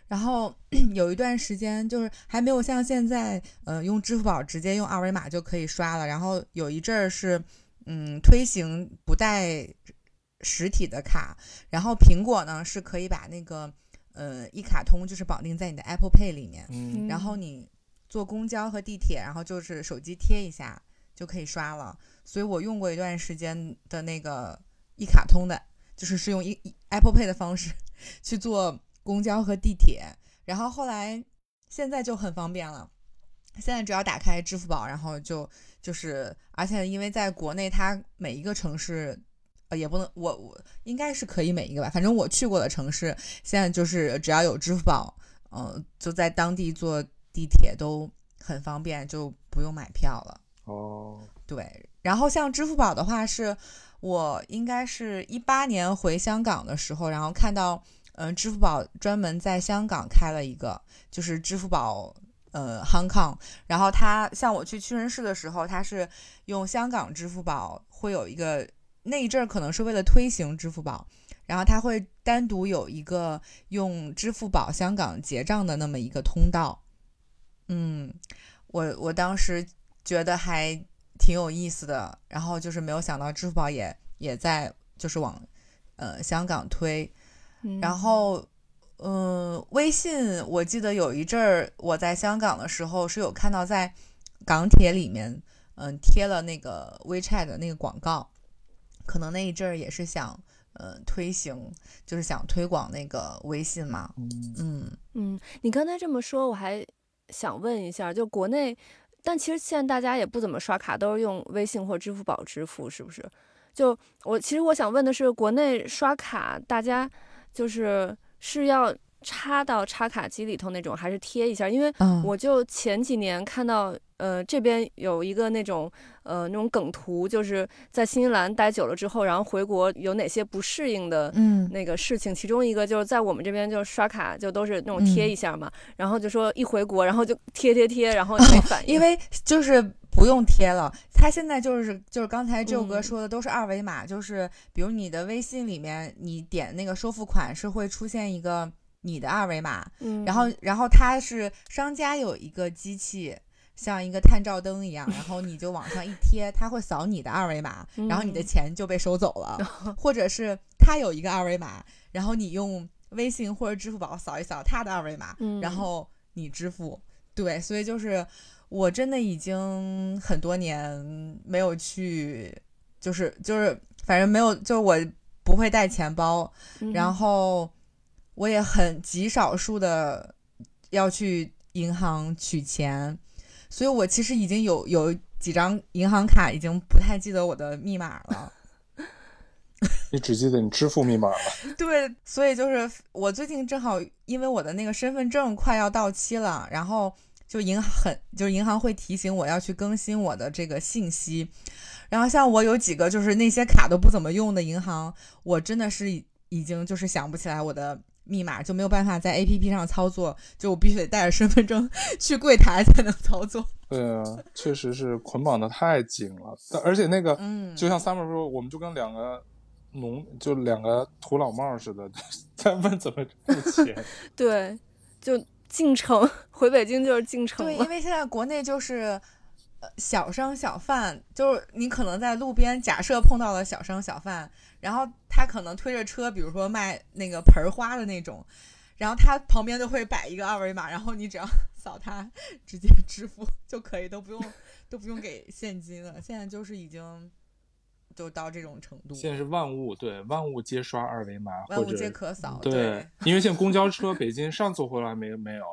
然后 有一段时间就是还没有像现在，呃，用支付宝直接用二维码就可以刷了。然后有一阵儿是。嗯，推行不带实体的卡，然后苹果呢是可以把那个呃一卡通就是绑定在你的 Apple Pay 里面，嗯，然后你坐公交和地铁，然后就是手机贴一下就可以刷了。所以我用过一段时间的那个一卡通的，就是是用一 Apple Pay 的方式去坐公交和地铁，然后后来现在就很方便了。现在只要打开支付宝，然后就就是，而且因为在国内，它每一个城市，呃，也不能我我应该是可以每一个吧，反正我去过的城市，现在就是只要有支付宝，嗯，就在当地坐地铁都很方便，就不用买票了。哦，对。然后像支付宝的话，是我应该是一八年回香港的时候，然后看到，嗯，支付宝专门在香港开了一个，就是支付宝。呃，Hong Kong，然后他像我去屈臣氏的时候，他是用香港支付宝，会有一个那一阵儿可能是为了推行支付宝，然后他会单独有一个用支付宝香港结账的那么一个通道。嗯，我我当时觉得还挺有意思的，然后就是没有想到支付宝也也在就是往呃香港推，然后。嗯，微信我记得有一阵儿我在香港的时候是有看到在港铁里面，嗯，贴了那个 WeChat 的那个广告，可能那一阵儿也是想，呃，推行，就是想推广那个微信嘛。嗯嗯，你刚才这么说，我还想问一下，就国内，但其实现在大家也不怎么刷卡，都是用微信或支付宝支付，是不是？就我其实我想问的是，国内刷卡大家就是。是要插到插卡机里头那种，还是贴一下？因为我就前几年看到，呃，这边有一个那种，呃，那种梗图，就是在新西兰待久了之后，然后回国有哪些不适应的，嗯，那个事情。其中一个就是在我们这边就刷卡就都是那种贴一下嘛，然后就说一回国，然后就贴贴贴，然后 没反应，因为就是。不用贴了，他现在就是就是刚才这哥说的都是二维码，就是比如你的微信里面，你点那个收付款是会出现一个你的二维码，嗯，然后然后它是商家有一个机器，像一个探照灯一样，然后你就往上一贴，它会扫你的二维码，然后你的钱就被收走了，或者是他有一个二维码，然后你用微信或者支付宝扫一扫他的二维码，然后你支付，对，所以就是。我真的已经很多年没有去，就是就是，反正没有，就我不会带钱包，然后我也很极少数的要去银行取钱，所以我其实已经有有几张银行卡已经不太记得我的密码了。你只记得你支付密码了？对，所以就是我最近正好因为我的那个身份证快要到期了，然后。就银行很，就银行会提醒我要去更新我的这个信息，然后像我有几个就是那些卡都不怎么用的银行，我真的是已经就是想不起来我的密码，就没有办法在 A P P 上操作，就我必须得带着身份证 去柜台才能操作。对啊，确实是捆绑的太紧了，而且那个，嗯，就像 Summer 说，我们就跟两个农，就两个土老帽似的，在问怎么付钱。对，就。进城 回北京就是进城对，因为现在国内就是呃小商小贩，就是你可能在路边假设碰到了小商小贩，然后他可能推着车，比如说卖那个盆花的那种，然后他旁边就会摆一个二维码，然后你只要 扫它直接支付就可以，都不用都不用给现金了。现在就是已经。就到这种程度，现在是万物对万物皆刷二维码，万物皆可扫。对，因为现在公交车，北京上次回来没没有，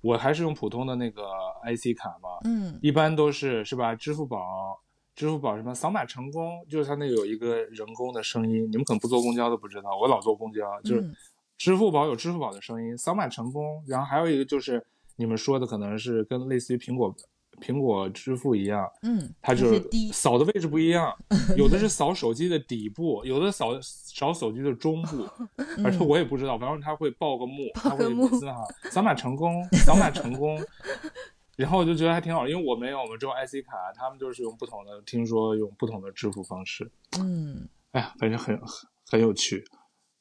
我还是用普通的那个 IC 卡嘛，嗯，一般都是是吧？支付宝，支付宝什么扫码成功，就是它那有一个人工的声音，你们可能不坐公交都不知道，我老坐公交，就是支付宝有支付宝的声音，扫码成功，然后还有一个就是你们说的可能是跟类似于苹果。苹果支付一样，嗯，它就是扫的位置不一样，有的是扫手机的底部，有的扫扫手机的中部，而且我也不知道，反正它会报个幕，它会字哈，扫码成功，扫码成功，然后我就觉得还挺好，因为我没有，我们只有 IC 卡，他们就是用不同的，听说用不同的支付方式，嗯，哎呀，反正很很有趣，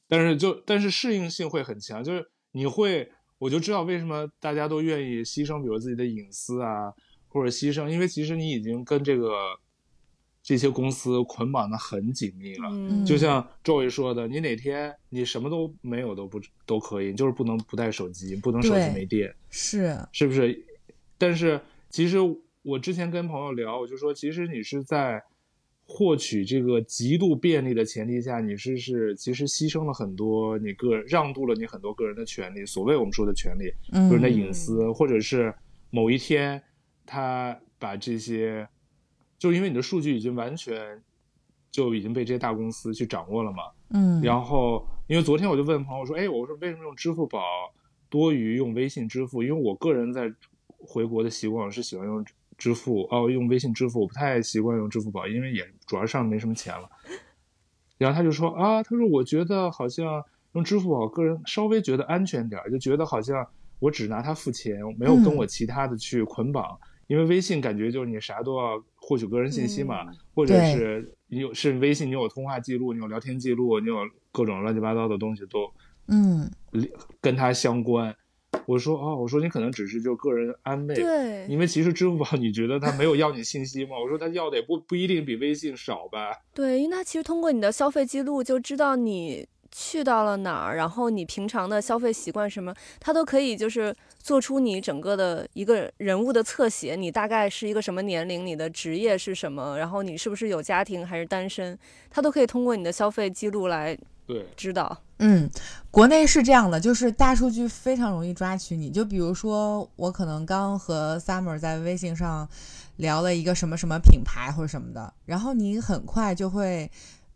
但是就但是适应性会很强，就是你会，我就知道为什么大家都愿意牺牲，比如自己的隐私啊。或者牺牲，因为其实你已经跟这个这些公司捆绑的很紧密了。嗯，就像周伟说的，你哪天你什么都没有都不都可以，就是不能不带手机，不能手机没电，是是不是？但是其实我之前跟朋友聊，我就说，其实你是在获取这个极度便利的前提下，你是是其实牺牲了很多你个人，让渡了你很多个人的权利，所谓我们说的权利，个人的隐私，或者是某一天他把这些，就因为你的数据已经完全就已经被这些大公司去掌握了嘛，嗯，然后因为昨天我就问朋友说，哎，我说为什么用支付宝多于用微信支付？因为我个人在回国的习惯是喜欢用。支付哦，用微信支付，我不太习惯用支付宝，因为也主要上没什么钱了。然后他就说啊，他说我觉得好像用支付宝，个人稍微觉得安全点儿，就觉得好像我只拿它付钱，没有跟我其他的去捆绑。因为微信感觉就是你啥都要获取个人信息嘛，或者是你有是微信，你有通话记录，你有聊天记录，你有各种乱七八糟的东西都嗯跟它相关。我说哦，我说你可能只是就个人安慰，对，因为其实支付宝你觉得他没有要你信息吗？我说他要的也不不一定比微信少吧。对，因为他其实通过你的消费记录就知道你去到了哪儿，然后你平常的消费习惯什么，他都可以就是做出你整个的一个人物的侧写，你大概是一个什么年龄，你的职业是什么，然后你是不是有家庭还是单身，他都可以通过你的消费记录来对知道。嗯，国内是这样的，就是大数据非常容易抓取你。就比如说，我可能刚和 Summer 在微信上聊了一个什么什么品牌或者什么的，然后你很快就会，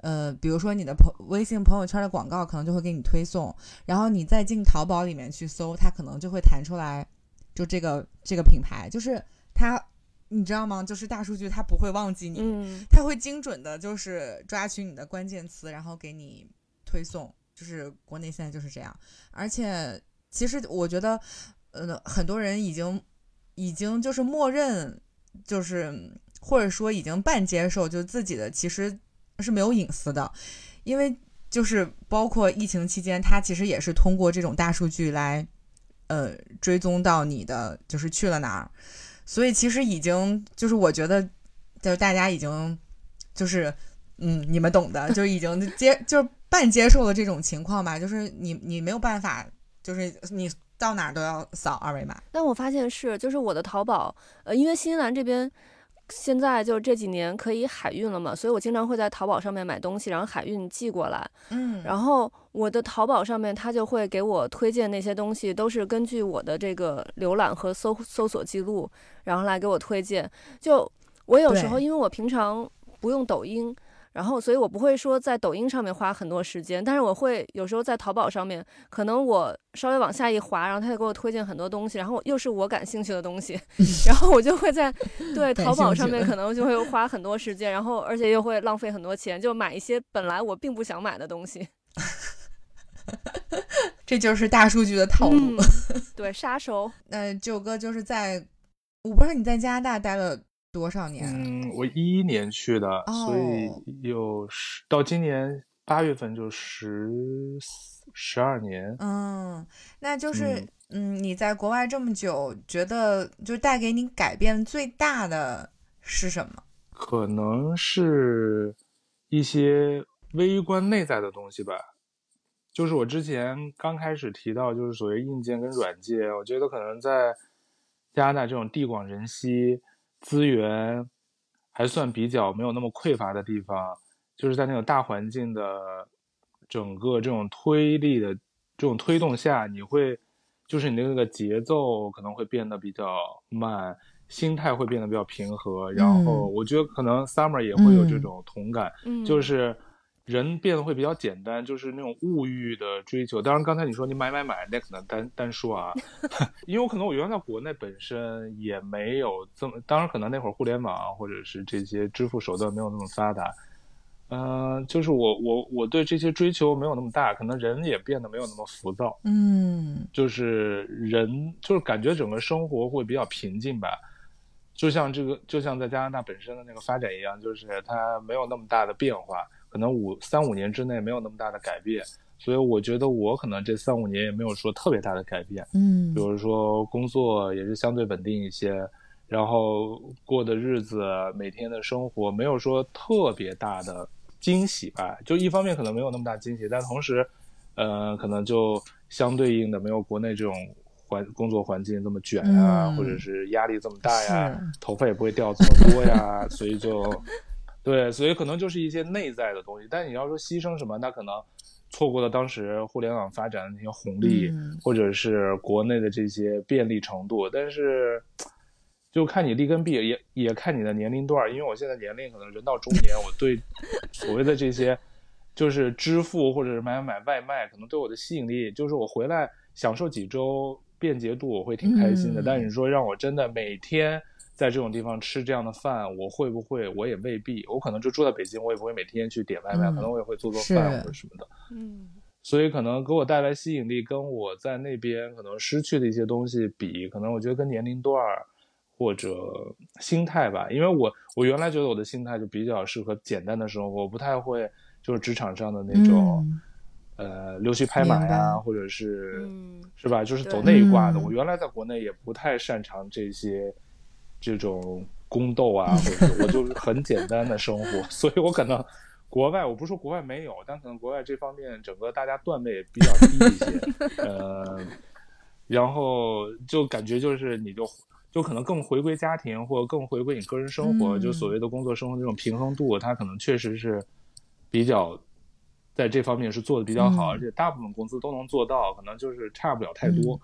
呃，比如说你的朋微信朋友圈的广告可能就会给你推送，然后你再进淘宝里面去搜，它可能就会弹出来，就这个这个品牌，就是它，你知道吗？就是大数据它不会忘记你，嗯，它会精准的，就是抓取你的关键词，然后给你推送。就是国内现在就是这样，而且其实我觉得，呃，很多人已经已经就是默认，就是或者说已经半接受，就自己的其实是没有隐私的，因为就是包括疫情期间，它其实也是通过这种大数据来，呃，追踪到你的就是去了哪儿，所以其实已经就是我觉得，就大家已经就是嗯，你们懂的，就已经接就。半接受了这种情况吧，就是你你没有办法，就是你到哪儿都要扫二维码。但我发现是，就是我的淘宝，呃，因为新西兰这边现在就这几年可以海运了嘛，所以我经常会在淘宝上面买东西，然后海运寄过来。嗯，然后我的淘宝上面，它就会给我推荐那些东西，都是根据我的这个浏览和搜搜索记录，然后来给我推荐。就我有时候，因为我平常不用抖音。然后，所以我不会说在抖音上面花很多时间，但是我会有时候在淘宝上面，可能我稍微往下一滑，然后他就给我推荐很多东西，然后又是我感兴趣的东西，然后我就会在对淘宝上面可 能就会花很多时间，然后而且又会浪费很多钱，就买一些本来我并不想买的东西。这就是大数据的套路，对杀手。那九哥就是在，我不知道你在加拿大待了。多少年？嗯，我一一年去的，所以有十到今年八月份就十十二年。嗯，那就是嗯，你在国外这么久，觉得就带给你改变最大的是什么？可能是一些微观内在的东西吧。就是我之前刚开始提到，就是所谓硬件跟软件，我觉得可能在加拿大这种地广人稀。资源还算比较没有那么匮乏的地方，就是在那种大环境的整个这种推力的这种推动下，你会就是你的那个节奏可能会变得比较慢，心态会变得比较平和。然后我觉得可能 Summer 也会有这种同感，就是。人变得会比较简单，就是那种物欲的追求。当然，刚才你说你买买买，那可能单单说啊，因为我可能我原来在国内本身也没有这么，当然可能那会儿互联网或者是这些支付手段没有那么发达，嗯，就是我我我对这些追求没有那么大，可能人也变得没有那么浮躁，嗯，就是人就是感觉整个生活会比较平静吧，就像这个就像在加拿大本身的那个发展一样，就是它没有那么大的变化。可能五三五年之内没有那么大的改变，所以我觉得我可能这三五年也没有说特别大的改变。嗯，比如说工作也是相对稳定一些，然后过的日子每天的生活没有说特别大的惊喜吧。就一方面可能没有那么大惊喜，但同时，呃，可能就相对应的没有国内这种环工作环境这么卷呀，或者是压力这么大呀，头发也不会掉这么多呀，所以就。对，所以可能就是一些内在的东西。但你要说牺牲什么，那可能错过了当时互联网发展的那些红利，嗯或者是国内的这些便利程度。但是就看你利跟弊，也也看你的年龄段儿。因为我现在年龄可能人到中年，我对 所谓的这些就是支付或者是买买外卖，可能对我的吸引力，就是我回来享受几周便捷度，我会挺开心的。嗯但是你说让我真的每天在这种地方吃这样的饭，我会不会？我也未必。我可能就住在北京，我也不会每天去点外卖，嗯可能我也会做做饭或者什么的。嗯所以可能给我带来吸引力，跟我在那边可能失去的一些东西比，可能我觉得跟年龄段儿或者心态吧，因为我我原来觉得我的心态就比较适合简单的生活，我不太会就是职场上的那种、嗯呃溜须拍马呀，或者是、嗯是吧，就是走那一挂的。嗯我原来在国内也不太擅长这些这种宫斗啊，或者是我就是很简单的生活，所以我可能。国外我不是说国外没有，但可能国外这方面整个大家段位比较低一些，呃，然后就感觉就是你就就可能更回归家庭，或者更回归你个人生活，嗯就所谓的工作生活这种平衡度，它可能确实是比较在这方面是做的比较好，嗯而且大部分公司都能做到，可能就是差不了太多。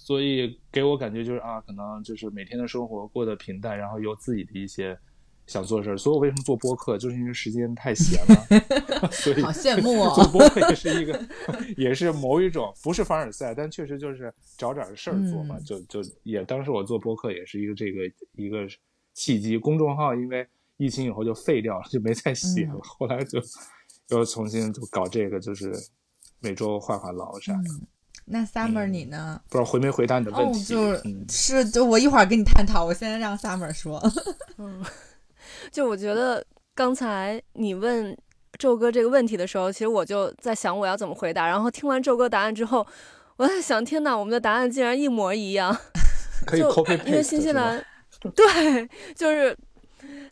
所以给我感觉就是啊，可能就是每天的生活过得平淡，然后有自己的一些想做的事儿。所以我为什么做播客，就是因为时间太闲了，所以好羡慕哦 做播客也是一个，也是某一种不是凡尔赛，但确实就是找点事儿做嘛。嗯就就也当时我做播客也是一个这个一个契机。公众号因为疫情以后就废掉了，就没再写了。嗯后来就又重新就搞这个，就是每周话话痨啥的。嗯那 Summer 你呢？不知道回没回答你的问哦，题？就是、嗯，是就我一会儿跟你探讨，我现在让 Summer 说。嗯，就我觉得刚才你问周哥这个问题的时候，其实我就在想我要怎么回答。然后听完周哥答案之后，我在想，天哪，我们的答案竟然一模一样。可以就 copy 因为新西兰，对，就是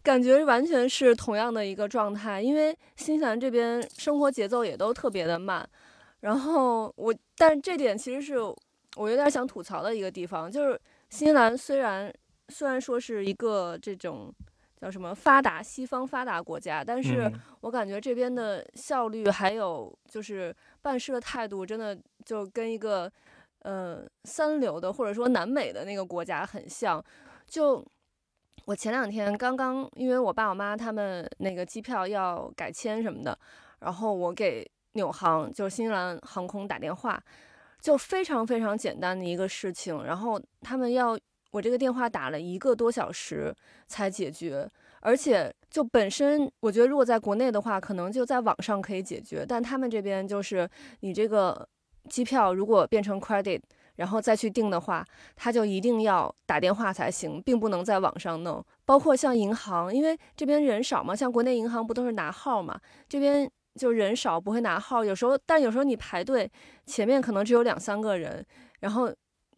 感觉完全是同样的一个状态。因为新西兰这边生活节奏也都特别的慢，然后我，但是这点其实是我有点想吐槽的一个地方，就是新西兰虽然虽然说是一个这种叫什么发达西方发达国家，但是嗯我感觉这边的效率还有就是办事的态度，真的就跟一个呃三流的或者说南美的那个国家很像。就我前两天刚刚，因为我爸我妈他们那个机票要改签什么的，然后我给纽航就是新西兰航空打电话，就非常非常简单的一个事情，然后他们要我这个电话打了一个多小时才解决。而且就本身，我觉得如果在国内的话，可能就在网上可以解决，但他们这边就是你这个机票如果变成 credit，然后再去订的话，他就一定要打电话才行，并不能在网上弄。包括像银行，因为这边人少嘛，像国内银行不都是拿号嘛，这边就人少不会拿号，有时候但有时候你排队，前面可能只有两三个人，然后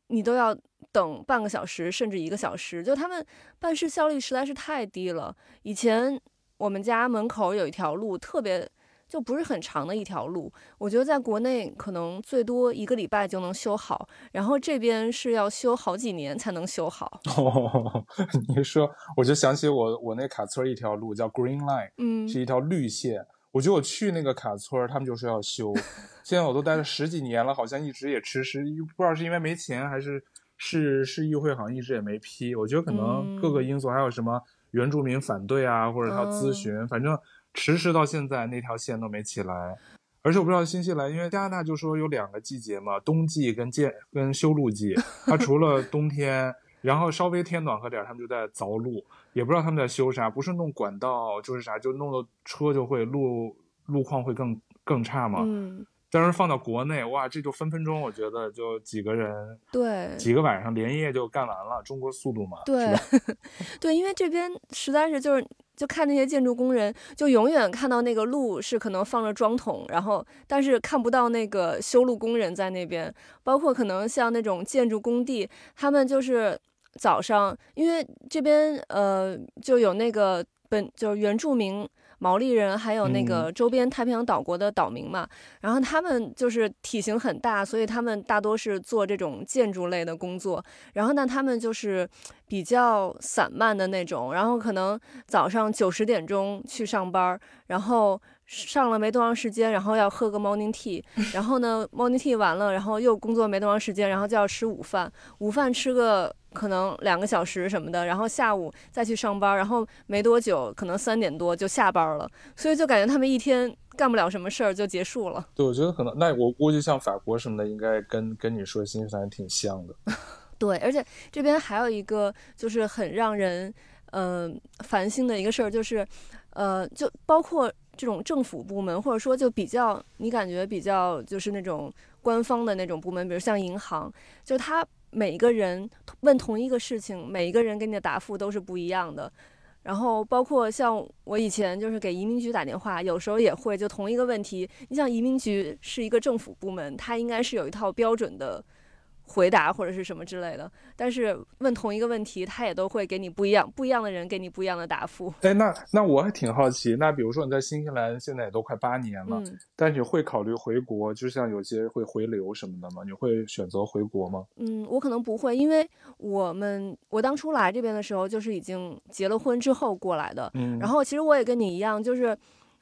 你都要等半个小时甚至一个小时，就他们办事效率实在是太低了。以前我们家门口有一条路特别。就不是很长的一条路，我觉得在国内可能最多一个礼拜就能修好，然后这边是要修好几年才能修好。哦，你说我就想起我我那卡村一条路叫 Green Line，嗯，是一条绿线。我觉得我去那个卡村，他们就说要修，现在我都待了十几年了，好像一直也迟迟，不知道是因为没钱还是是市议会好像一直也没批。我觉得可能各个因素，还有什么原住民反对啊，或者他咨询，反正迟迟到现在那条线都没起来。而且我不知道新西兰，因为加拿大就说有两个季节嘛，冬季跟建跟修路季。它除了冬天，然后稍微天暖和点，他们就在凿路，也不知道他们在修啥，不是弄管道就是啥，就弄的车就会路路况会更更差嘛。嗯，但是放到国内，哇，这就分分钟，我觉得就几个人对，几个晚上连夜就干完了，中国速度嘛。对，对，因为这边实在是就是，就看那些建筑工人，就永远看到那个路是可能放着桩桶，然后但是看不到那个修路工人在那边。包括可能像那种建筑工地，他们就是早上，因为这边呃就有那个本就是原住民毛利人，还有那嗯个周边太平洋岛国的岛民嘛。然后他们就是体型很大，所以他们大多是做这种建筑类的工作。然后呢，他们就是比较散漫的那种，然后可能早上九十点钟去上班，然后上了没多长时间，然后要喝个 morning tea，然后呢 morning tea 完了，然后又工作没多长时间，然后就要吃午饭，午饭吃个可能两个小时什么的，然后下午再去上班，然后没多久可能三点多就下班了，所以就感觉他们一天干不了什么事儿就结束了。对，我觉得可能那我估计像法国什么的，应该跟跟你说新西兰挺像的。对，而且这边还有一个就是很让人呃烦心的一个事儿，就是呃，就包括这种政府部门，或者说就比较你感觉比较就是那种官方的那种部门，比如像银行，就他每一个人问同一个事情，每一个人给你的答复都是不一样的。然后包括像我以前就是给移民局打电话，有时候也会就同一个问题，你像移民局是一个政府部门，它应该是有一套标准的回答或者是什么之类的，但是问同一个问题，他也都会给你不一样，不一样的人给你不一样的答复。哎，那那我还挺好奇，那比如说你在新西兰现在也都快八年了，嗯但你会考虑回国？就像有些会回流什么的吗？你会选择回国吗？嗯，我可能不会，因为我们我当初来这边的时候，就是已经结了婚之后过来的。嗯，然后其实我也跟你一样，就是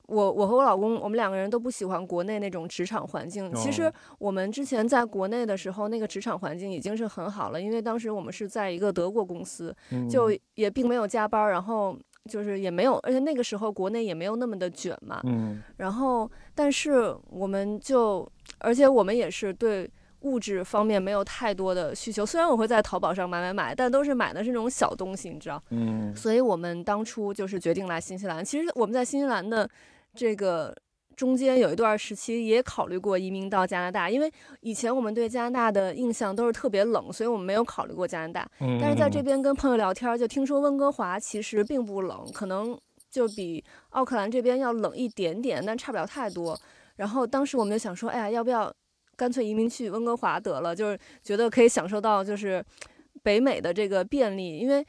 我我和我老公，我们两个人都不喜欢国内那种职场环境。其实哦我们之前在国内的时候，那个职场环境已经是很好了，因为当时我们是在一个德国公司，嗯就也并没有加班儿，然后就是也没有，而且那个时候国内也没有那么的卷嘛。嗯然后，但是我们就，而且我们也是对物质方面没有太多的需求。虽然我会在淘宝上买买买，但都是买的是那种小东西，你知道。嗯所以我们当初就是决定来新西兰。其实我们在新西兰的这个中间有一段时期也考虑过移民到加拿大，因为以前我们对加拿大的印象都是特别冷，所以我们没有考虑过加拿大。嗯，但是在这边跟朋友聊天儿，就听说温哥华其实并不冷，可能就比奥克兰这边要冷一点点，但差不了太多。然后当时我们就想说，哎呀，要不要干脆移民去温哥华得了？就是觉得可以享受到就是北美的这个便利，因为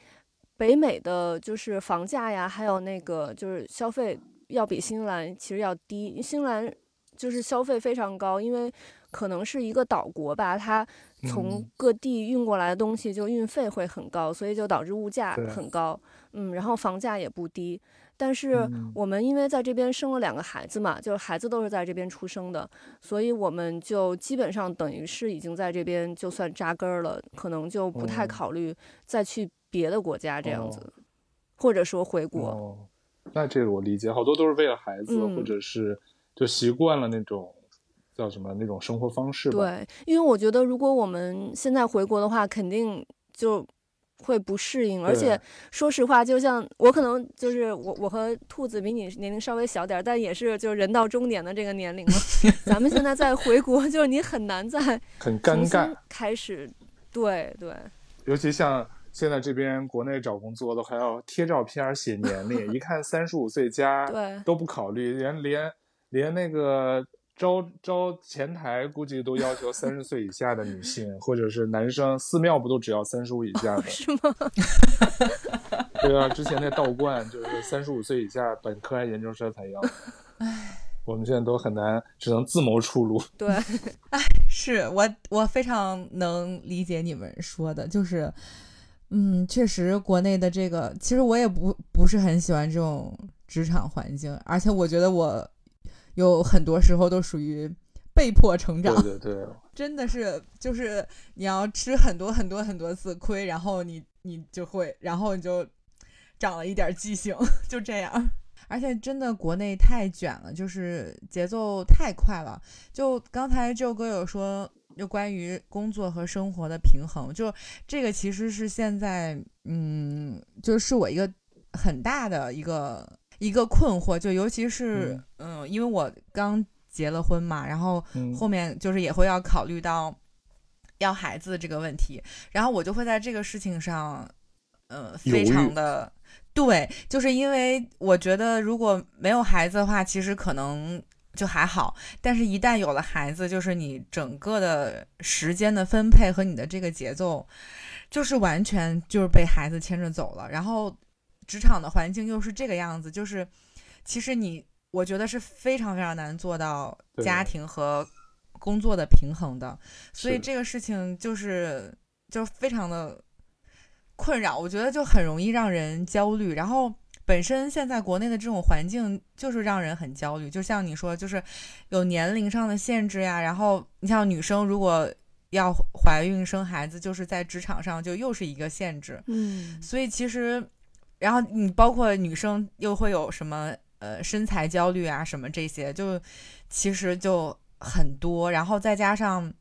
北美的就是房价呀，还有那个就是消费要比新西兰其实要低。新西兰就是消费非常高，因为可能是一个岛国吧，它从嗯各地运过来的东西就运费会很高，所以就导致物价很高。嗯，然后房价也不低。但是嗯我们因为在这边生了两个孩子嘛，就是孩子都是在这边出生的，所以我们就基本上等于是已经在这边就算扎根儿了，可能就不太哦考虑再去别的国家这样子，哦或者说回国。哦，那这个我理解，好多都是为了孩子，嗯或者是就习惯了那种叫什么那种生活方式吧。对，因为我觉得如果我们现在回国的话，肯定就会不适应，而且说实话，就像我可能就是我，我和兔子比你年龄稍微小点儿，但也是就是人到中年的这个年龄了。咱们现在再回国，就是你很难再很尴尬，开始。对对，尤其像现在这边国内找工作都，还要贴照片写年 龄，一看三十五岁加对都不考虑，连连连那个招招前台估计都要求三十岁以下的女性，或者是男生，寺庙不都只要三十五以下的？是吗？对啊，之前那道观就是三十五岁以下本科还研究生才要。唉，我们现在都很难，只能自谋出路。对，是我我非常能理解你们说的，就是，嗯，确实国内的这个，其实我也不不是很喜欢这种职场环境，而且我觉得我有很多时候都属于被迫成长，对对对，真的是就是你要吃很多很多很多次亏，然后你你就会，然后你就长了一点记性，就这样。而且真的国内太卷了，就是节奏太快了。就刚才舅哥有说，就关于工作和生活的平衡，就这个其实是现在，嗯，就是我一个很大的一个一个困惑，就尤其是，嗯，因为我刚结了婚嘛，然后嗯，后面就是也会要考虑到要孩子这个问题，然后我就会在这个事情上，呃，非常的对，就是因为我觉得如果没有孩子的话，其实可能就还好，但是一旦有了孩子，就是你整个的时间的分配和你的这个节奏，就是完全就是被孩子牵着走了，然后职场的环境又是这个样子，就是。其实你我觉得是非常非常难做到家庭和工作的平衡的，所以这个事情就是就非常的困扰，我觉得就很容易让人焦虑，然后。本身现在国内的这种环境就是让人很焦虑，就像你说，就是有年龄上的限制呀。然后你像女生如果要怀孕生孩子，就是在职场上就又是一个限制。嗯所以其实，然后你包括女生又会有什么呃身材焦虑啊什么这些，就其实就很多。然后再加上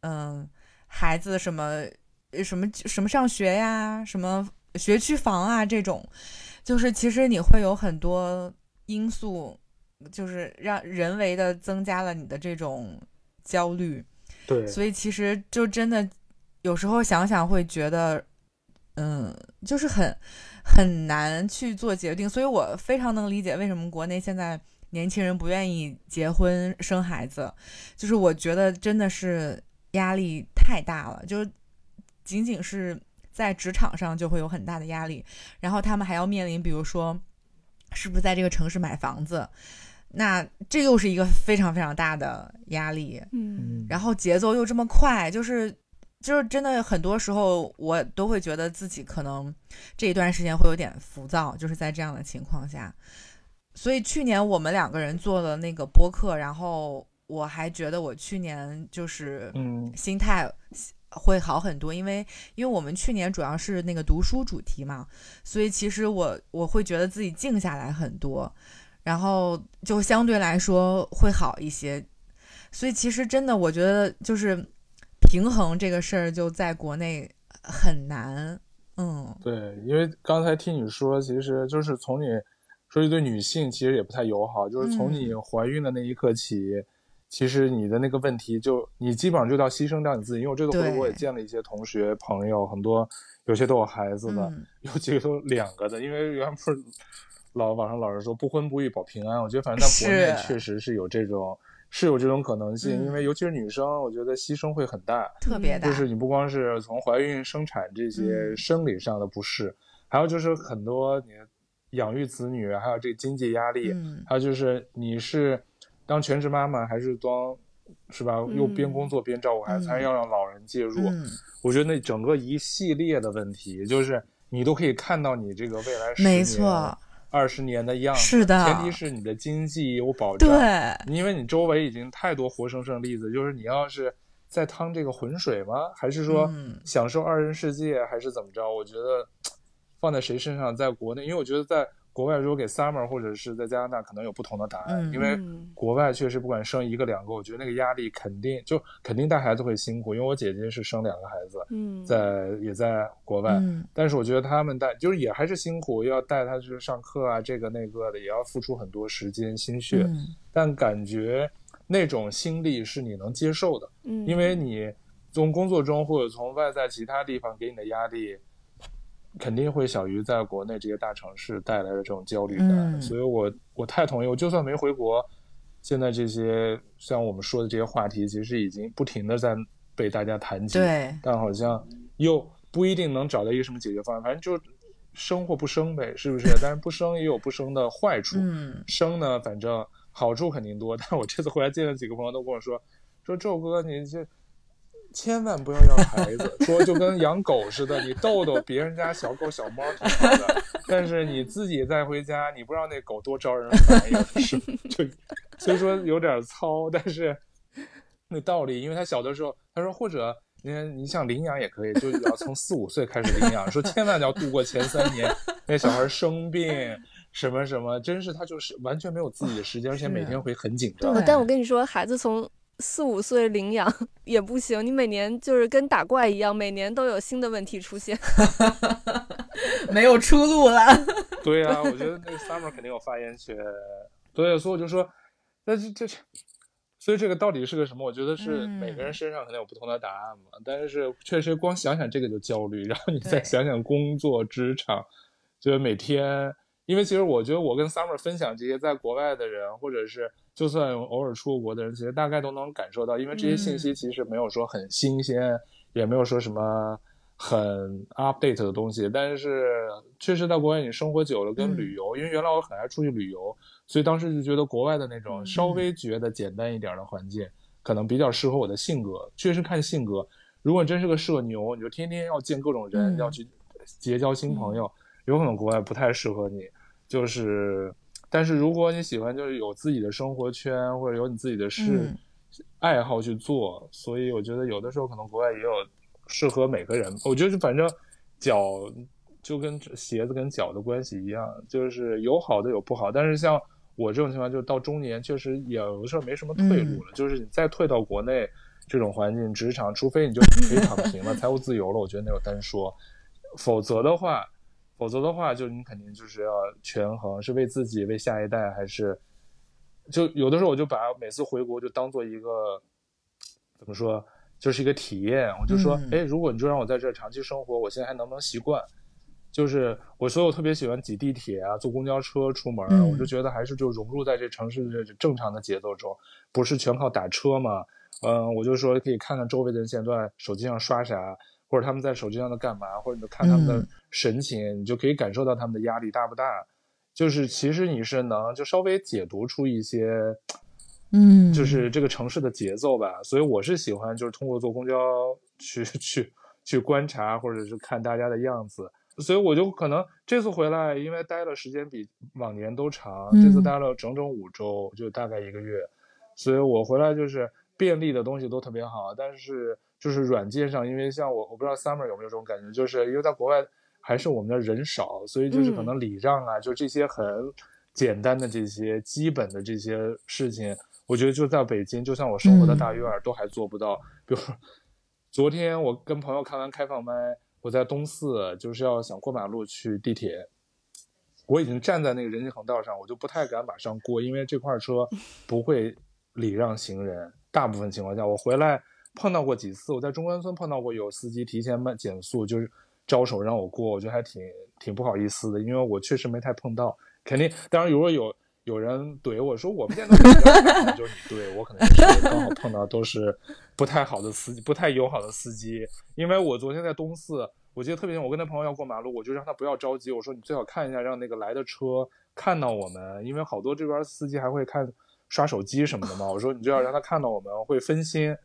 嗯、孩子什么呃什么什么上学呀，什么学区房啊这种，就是其实你会有很多因素，就是让人为的增加了你的这种焦虑。对，所以其实就真的有时候想想会觉得，嗯，就是很很难去做决定。所以我非常能理解为什么国内现在年轻人不愿意结婚生孩子，就是我觉得真的是压力太大了，就仅仅是在职场上就会有很大的压力，然后他们还要面临，比如说是不是在这个城市买房子。那这又是一个非常非常大的压力，嗯然后节奏又这么快，就是就是真的很多时候我都会觉得自己可能这一段时间会有点浮躁，就是在这样的情况下。所以去年我们两个人做了那个播客，然后我还觉得我去年就是嗯心态会好很多，因为因为我们去年主要是那个读书主题嘛，所以其实我我会觉得自己静下来很多，然后就相对来说会好一些。所以其实真的，我觉得就是平衡这个事儿就在国内很难。嗯，对，因为刚才听你说，其实就是从你说对女性其实也不太友好，就是从你怀孕的那一刻起，其实你的那个问题就你基本上就要牺牲掉你自己。因为我这个回我也见了一些同学朋友，很多有些都有孩子的，嗯 有几个都两个的，因为原来不是老网上老是说不婚不育保平安，我觉得反正在国内确实是有这种是有这种可能性，嗯因为尤其是女生，我觉得牺牲会很大。特别大，就是你不光是从怀孕、生产这些嗯生理上的不适，还有就是很多你养育子女，还有这个经济压力，嗯还有就是你是当全职妈妈还是当是吧？又边工作边照顾孩子，嗯还是要让老人介入？嗯，我觉得那整个一系列的问题，就是你都可以看到你这个未来十没年、错，二十年的样子。是的前提是你的经济有保障。对，因为你周围已经太多活生生的例子，就是你要是在趟这个浑水吗？还是说嗯享受二人世界，还是怎么着？我觉得放在谁身上，在国内，因为我觉得在国外，如果给 Summer 或者是在加拿大，可能有不同的答案，嗯。因为嗯。国外确实不管生一个两个，我觉得那个压力肯定就肯定带孩子会辛苦，因为我姐姐是生两个孩子，嗯，在也在国外，嗯。但是我觉得他们带就是也还是辛苦，要带他去上课啊，这个那个的，也要付出很多时间心血。嗯。但感觉那种心力是你能接受的，嗯，因为你从工作中或者从外在其他地方给你的压力，肯定会小于在国内这些大城市带来的这种焦虑感。嗯所以我我太同意，我就算没回国，现在这些像我们说的这些话题，其实已经不停的在被大家谈及，对，但好像又不一定能找到一个什么解决方案，反正就生或不生呗，是不是？但是不生也有不生的坏处，嗯生呢，反正好处肯定多。但我这次回来见了几个朋友，都跟我说，说周哥你这千万不要要孩子，说就跟养狗似的，你逗逗别人家小狗小猫挺好的，但是你自己再回家，你不知道那狗多招人烦，有的是 就虽说有点糙，但是那道理，因为他小的时候，他说或者。你看，你想领养也可以，就要从四五岁开始领养。说千万要度过前三年，那小孩生病什么什么，真是他就是完全没有自己的时间，而且每天会很紧张。但我跟你说，孩子从四五岁领养 也不行，你每年就是跟打怪一样，每年都有新的问题出现。没有出路了。对呀、我觉得那个 Summer 肯定有发言权。对，所以我就说，但是这是，所以这个到底是个什么？我觉得是嗯每个人身上可能有不同的答案嘛。但是确实光想想这个就焦虑，然后你再想想工作、职场，就是每天。因为其实我觉得我跟 Summer 分享这些在国外的人，或者是就算偶尔出过国的人，其实大概都能感受到，因为这些信息嗯。其实没有说很新鲜，也没有说什么很 update 的东西，但是确实在国外你生活久了，跟旅游，因为原来我很爱出去旅游，所以当时就觉得国外的那种稍微觉得简单一点的环境，可能比较适合我的性格。确实看性格，如果你真是个社牛，你就天天要见各种人，要去结交新朋友，有可能国外不太适合你。就是，但是如果你喜欢，就是有自己的生活圈，或者有你自己的事爱好去做，所以我觉得有的时候可能国外也有。适合每个人，我觉得反正脚就跟鞋子跟脚的关系一样，就是有好的有不好。但是像我这种情况，就到中年确实有的时候没什么退路了。就是你再退到国内这种环境职场，除非你就可以躺平了，财务自由了，我觉得那有单说。否则的话，否则的话，就你肯定就是要权衡，是为自己为下一代，还是就有的时候我就把每次回国就当做一个怎么说？就是一个体验，我就说，哎，如果你就让我在这长期生活，我现在还能不能习惯？就是我所有特别喜欢挤地铁啊，坐公交车出门，我就觉得还是就融入在这城市的正常的节奏中，不是全靠打车嘛。嗯，我就说可以看看周围的人现在在手机上刷啥，或者他们在手机上在干嘛，或者你就看他们的神情，你就可以感受到他们的压力大不大。就是其实你是能就稍微解读出一些。嗯，就是这个城市的节奏吧，所以我是喜欢，就是通过坐公交去去去观察，或者是看大家的样子，所以我就可能这次回来，因为待了时间比往年都长，这次待了整整五周，就大概一个月，所以我回来就是便利的东西都特别好，但是就是软件上，因为像我，我不知道 Summer 有没有这种感觉，就是因为在国外还是我们的人少，所以就是可能礼让啊，就这些很简单的这些基本的这些事情。我觉得就在北京，就像我生活的大院儿都还做不到。比如昨天我跟朋友看完开放麦，我在东四就是要想过马路去地铁，我已经站在那个人行横道上，我就不太敢马上过，因为这块车不会礼让行人。大部分情况下，我回来碰到过几次，我在中关村碰到过有司机提前慢减速，就是招手让我过，我觉得还挺挺不好意思的，因为我确实没太碰到。肯定，当然如果有。有人怼我说：“我们现在就是你怼我，可能是刚好碰到都是不太好的司机，不太友好的司机。因为我昨天在东四，我记得特别清，我跟那朋友要过马路，我就让他不要着急，我说你最好看一下，让那个来的车看到我们，因为好多这边司机还会看刷手机什么的嘛。我说你就要让他看到我们，会分心。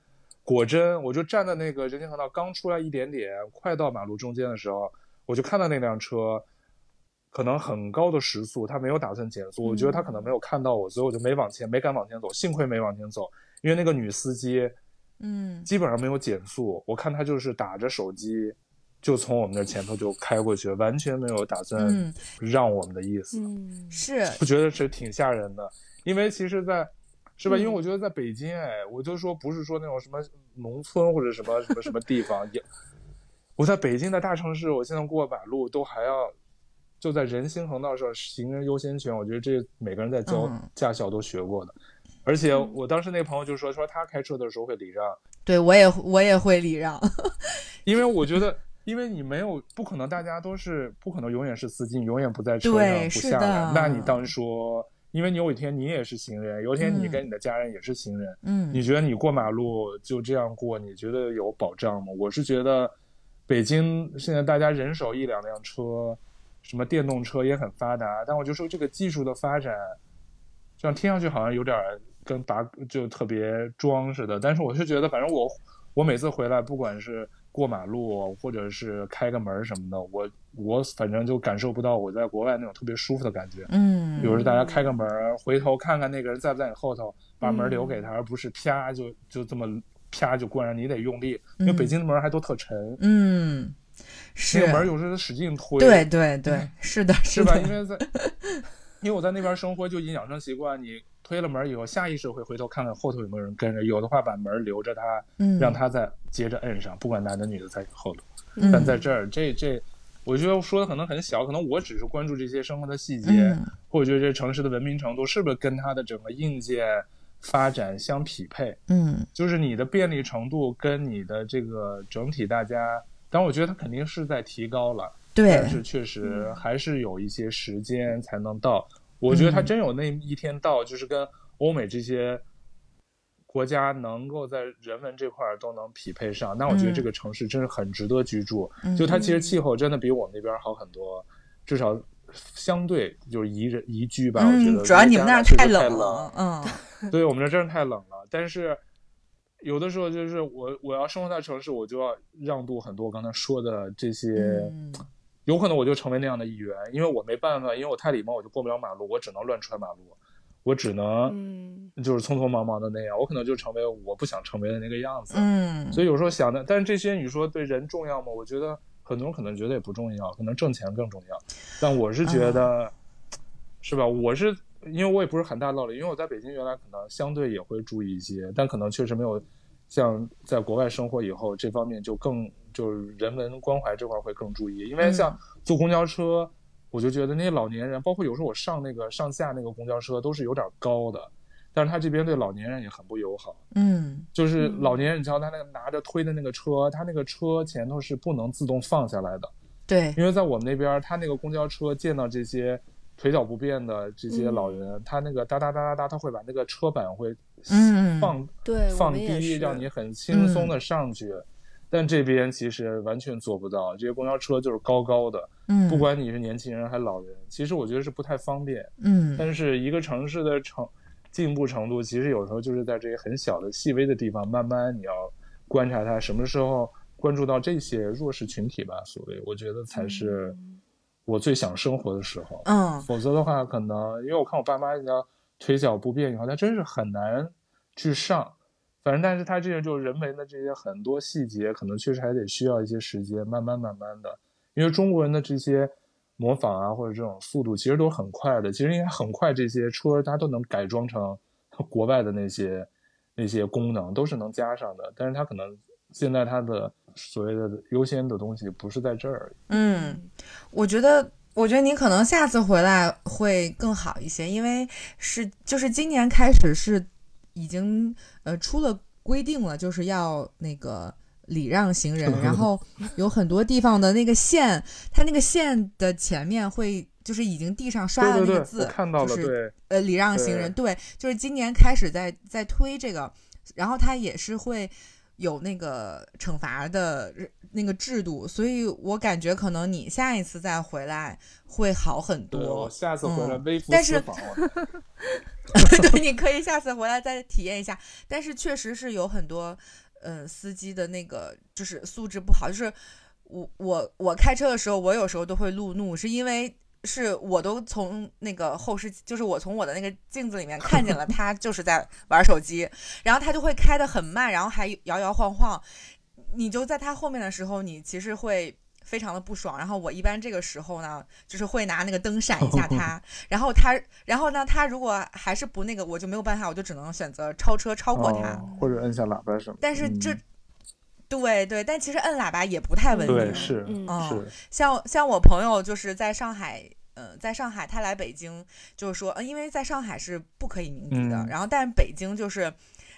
果真，我就站在那个人行横道刚出来一点点，快到马路中间的时候，我就看到那辆车。”可能很高的时速，他没有打算减速。我觉得他可能没有看到我，所以我就没往前，没敢往前走。幸亏没往前走，因为那个女司机，嗯，基本上没有减速。我看她就是打着手机，就从我们的前头就开过去，完全没有打算让我们的意思。嗯，是，我觉得是挺吓人的。因为其实，在是吧？因为我觉得在北京，哎，我就说不是说那种什么农村或者什么什么什么地方，也我在北京的大城市，我现在过马路都还要。就在人行横道上，行人优先权，我觉得这每个人在教驾校都学过的。而且我当时那朋友就说，说他开车的时候会礼让。对我也我也会礼让，因为我觉得，因为你没有不可能，大家都是不可能永远是司机，你永远不在车上不下来。那你当说，因为你有一天你也是行人，有一天你跟你的家人也是行人，嗯，你觉得你过马路就这样过，你觉得有保障吗？我是觉得，北京现在大家人手一两辆车。什么电动车也很发达，但我就说这个技术的发展，这样听上去好像有点跟拔就特别装似的。但是我是觉得，反正我我每次回来，不管是过马路或者是开个门什么的，我我反正就感受不到我在国外那种特别舒服的感觉。嗯，比如说大家开个门，回头看看那个人在不在你后头，把门留给他，而不是啪就就这么啪就关上，你得用力，因为北京的门还都特沉。嗯。是那个门有时候使劲推，对对对，是的，是吧？因为在，因为我在那边生活，就已经养成习惯，你推了门以后，下意识会回头看看后头有没有人跟着，有的话把门留着他，让他再接着摁上，不管男的女的在后头。但在这儿，这这，我觉得说的可能很小，可能我只是关注这些生活的细节，或者觉得这城市的文明程度是不是跟它的整个硬件发展相匹配？嗯，就是你的便利程度跟你的这个整体大家。但我觉得它肯定是在提高了，对，但是确实还是有一些时间才能到。我觉得它真有那一天到，就是跟欧美这些国家能够在人文这块儿都能匹配上，那我觉得这个城市真是很值得居住。就它其实气候真的比我们那边好很多，至少相对就是宜人宜居吧。我觉得主要你们那儿太冷了，嗯，对我们这真是太冷了。但是有的时候就是我我要生活在城市，我就要让渡很多我刚才说的这些，有可能我就成为那样的一员，因为我没办法，因为我太礼貌，我就过不了马路，我只能乱穿马路。我只能，就是匆匆忙忙的那样，我可能就成为我不想成为的那个样子。嗯，所以有时候想的，但是这些你说对人重要吗？我觉得很多人可能觉得也不重要，可能挣钱更重要。但我是觉得，是吧？我是因为我也不是很大道理，因为我在北京原来可能相对也会注意一些，但可能确实没有像在国外生活以后这方面就更就是人文关怀这块会更注意，因为像坐公交车。我就觉得那些老年人，包括有时候我上那个上下那个公交车都是有点高的，但是他这边对老年人也很不友好。嗯，就是老年人，你知道他那个拿着推的那个车，他那个车前头是不能自动放下来的。对，因为在我们那边，他那个公交车见到这些腿脚不便的这些老人，他那个哒哒哒哒哒，他会把那个车板会放对放低，让你很轻松的上去。但这边其实完全做不到，这些公交车就是高高的，嗯，不管你是年轻人还是老人，其实我觉得是不太方便，嗯。但是一个城市的成进步程度，其实有时候就是在这些很小的细微的地方，慢慢你要观察它，什么时候关注到这些弱势群体吧，所谓我觉得才是我最想生活的时候，嗯。否则的话，可能因为我看我爸妈家腿脚不便以后，他真是很难去上。反正，但是他这个就是人为的这些很多细节，可能确实还得需要一些时间，慢慢慢慢的。因为中国人的这些模仿啊，或者这种速度，其实都是很快的。其实应该很快，这些车它都能改装成 国外的那些那些功能，都是能加上的。但是它可能现在它的所谓的优先的东西不是在这儿。嗯，我觉得，我觉得你可能下次回来会更好一些，因为是就是今年开始是。已经呃出了规定了，就是要那个礼让行人，然后有很多地方的那个线，它那个线的前面会就是已经地上刷了那个字，看到了，对，呃礼让行人，对，就是今年开始在在推这个，然后它也是会有那个惩罚的那个制度，所以我感觉可能你下一次再回来会好很多。下次回来微服私访。对，你可以下次回来再体验一下。但是确实是有很多，嗯，司机的那个就是素质不好。就是我我我开车的时候，我有时候都会路怒，是因为是我都从那个后视，就是我从我的那个镜子里面看见了 他就是在玩手机，然后他就会开得很慢，然后还摇摇晃晃。你就在他后面的时候，你其实会。非常的不爽，然后我一般这个时候呢，就是会拿那个灯闪一下他，然后他，然后呢，他如果还是不那个，我就没有办法，我就只能选择超车超过他，或者摁下喇叭什么。但是这，对对，但其实摁喇叭也不太文明。对，是，是。像像我朋友就是在上海，嗯，在上海他来北京，就是说，嗯，因为在上海是不可以鸣笛的，然后但是北京就是。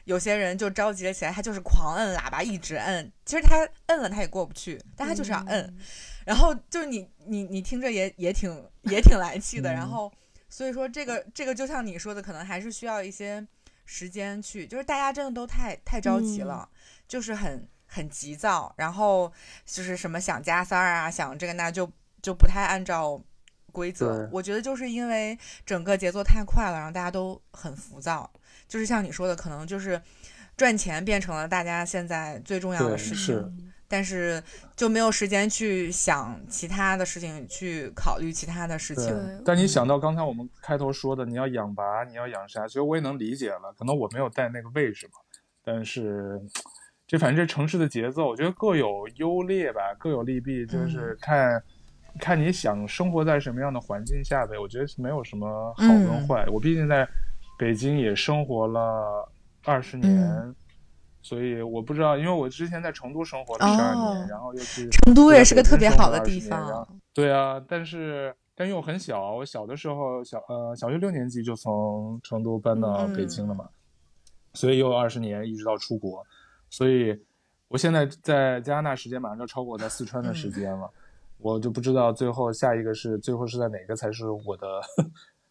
有些人就着急了起来，他就是狂摁喇叭，一直摁。其实他摁了，他也过不去，但他就是要摁。然后就是你你你听着也也挺也挺来气的。然后所以说这个这个就像你说的，可能还是需要一些时间去，就是大家真的都太太着急了，就是很很急躁。然后就是什么想加塞儿啊，想这个那就就不太按照规则。我觉得就是因为整个节奏太快了，然后大家都很浮躁。就是像你说的，可能就是赚钱变成了大家现在最重要的事情，但是就没有时间去想其他的事情，去考虑其他的事情。但你想到刚才我们开头说的，你要养娃，你要养啥，其实我也能理解了。可能我没有在那个位置嘛，但是这反正这城市的节奏，我觉得各有优劣吧，各有利弊，就是看看你想生活在什么样的环境下呗。我觉得没有什么好跟坏，我毕竟在。北京也生活了二十年，所以我不知道，因为我之前在成都生活了十二年，然后又去成都也是个特别好的地方。对啊，但是但因为我很小，我小的时候小呃小学六年级就从成都搬到北京了嘛，所以又有二十年一直到出国，所以我现在在加拿大时间马上就超过我在四川的时间了，我就不知道最后下一个是最后是在哪个才是我的。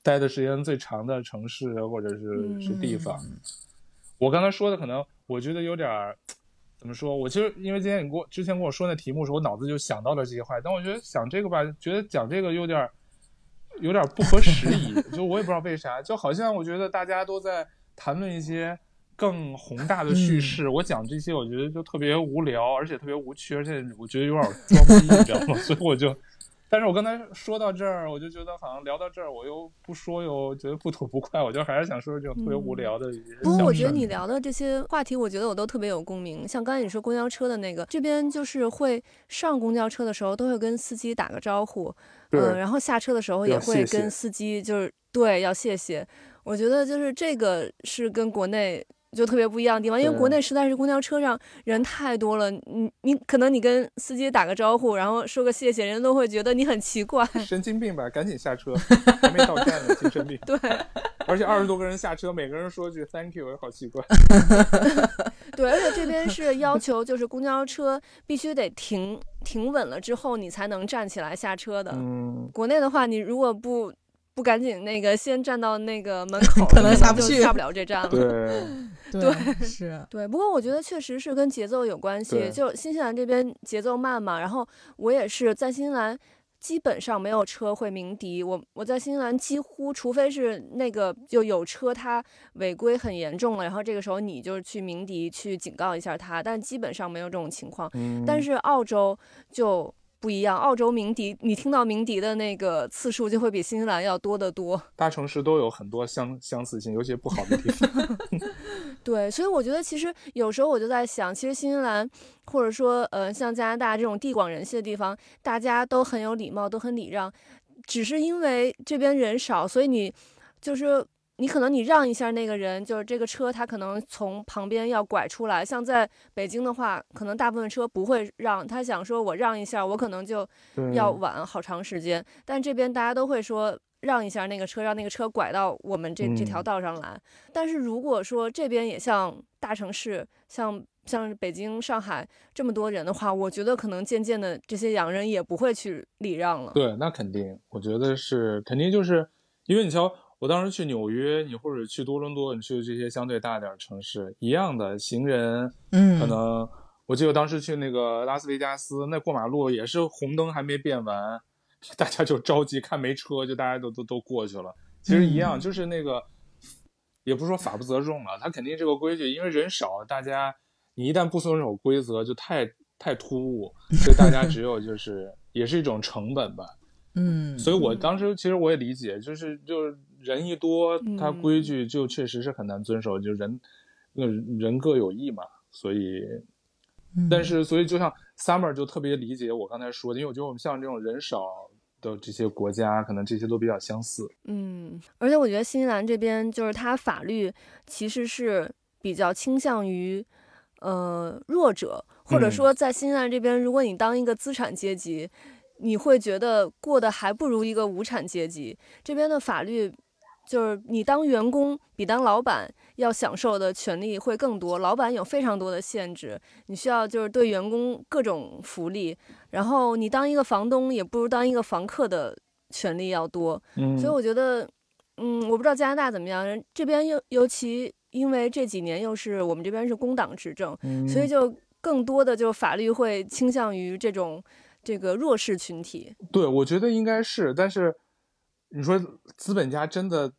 待的时间最长的城市或者是是地方，我刚才说的可能我觉得有点儿怎么说？我其实因为今天你给我之前跟我说那题目时，候，我脑子就想到了这些话，但我觉得想这个吧，觉得讲这个有点有点不合时宜，就我也不知道为啥，就好像我觉得大家都在谈论一些更宏大的叙事，我讲这些我觉得就特别无聊，而且特别无趣，而且我觉得有点装逼，你知道吗？所以我就。但是我刚才说到这儿，我就觉得好像聊到这儿，我又不说，又觉得不吐不快，我就还是想说这种特别无聊的。不过我觉得你聊的这些话题，我觉得我都特别有共鸣。像刚才你说公交车的那个，这边就是会上公交车的时候都会跟司机打个招呼，嗯，然后下车的时候也会跟司机就是对要谢谢。我觉得就是这个是跟国内。就特别不一样的地方，因为国内实在是公交车上人太多了，你你可能你跟司机打个招呼，然后说个谢谢，人都会觉得你很奇怪，神经病吧？赶紧下车，还没到站呢，精神病。对，而且二十多个人下车，每个人说句 Thank you，好奇怪。对，而且这边是要求，就是公交车必须得停停稳了之后，你才能站起来下车的。嗯，国内的话，你如果不。不赶紧那个先站到那个门 口，可能下不去，下不了这站了。对，对，是，对。不过我觉得确实是跟节奏有关系。就新西兰这边节奏慢嘛，然后我也是在新西兰，基本上没有车会鸣笛。我我在新西兰几乎，除非是那个就有车它违规很严重了，然后这个时候你就去鸣笛去警告一下它，但基本上没有这种情况。但是澳洲就。不一样，澳洲鸣笛，你听到鸣笛的那个次数就会比新西兰要多得多。大城市都有很多相相似性，尤其不好的地方。对，所以我觉得其实有时候我就在想，其实新西兰或者说呃像加拿大这种地广人稀的地方，大家都很有礼貌，都很礼让，只是因为这边人少，所以你就是。你可能你让一下那个人，就是这个车，他可能从旁边要拐出来。像在北京的话，可能大部分车不会让他想说，我让一下，我可能就要晚好长时间。但这边大家都会说让一下那个车，让那个车拐到我们这这条道上来。但是如果说这边也像大城市，像像北京、上海这么多人的话，我觉得可能渐渐的这些洋人也不会去礼让了。对，那肯定，我觉得是肯定，就是因为你瞧。我当时去纽约，你或者去多伦多，你去这些相对大点城市，一样的行人，嗯，可能我记得当时去那个拉斯维加斯，那过马路也是红灯还没变完，大家就着急看没车，就大家都都都过去了。其实一样，就是那个，也不是说法不责众了，他肯定这个规矩，因为人少，大家你一旦不遵守规则，就太太突兀，所以大家只有就是也是一种成本吧。嗯，所以我当时其实我也理解，就是就是。人一多，他规矩就确实是很难遵守。就人，那人各有异嘛，所以，但是所以就像 Summer 就特别理解我刚才说的，因为我觉得我们像这种人少的这些国家，可能这些都比较相似。嗯，而且我觉得新西兰这边就是它法律其实是比较倾向于呃弱者，或者说在新西兰这边，如果你当一个资产阶级，你会觉得过得还不如一个无产阶级。这边的法律。就是你当员工比当老板要享受的权利会更多，老板有非常多的限制，你需要就是对员工各种福利，然后你当一个房东也不如当一个房客的权利要多。嗯，所以我觉得，嗯，我不知道加拿大怎么样，这边尤尤其因为这几年又是我们这边是工党执政，所以就更多的就法律会倾向于这种这个弱势群体。对，我觉得应该是，但是。你说资本家真的，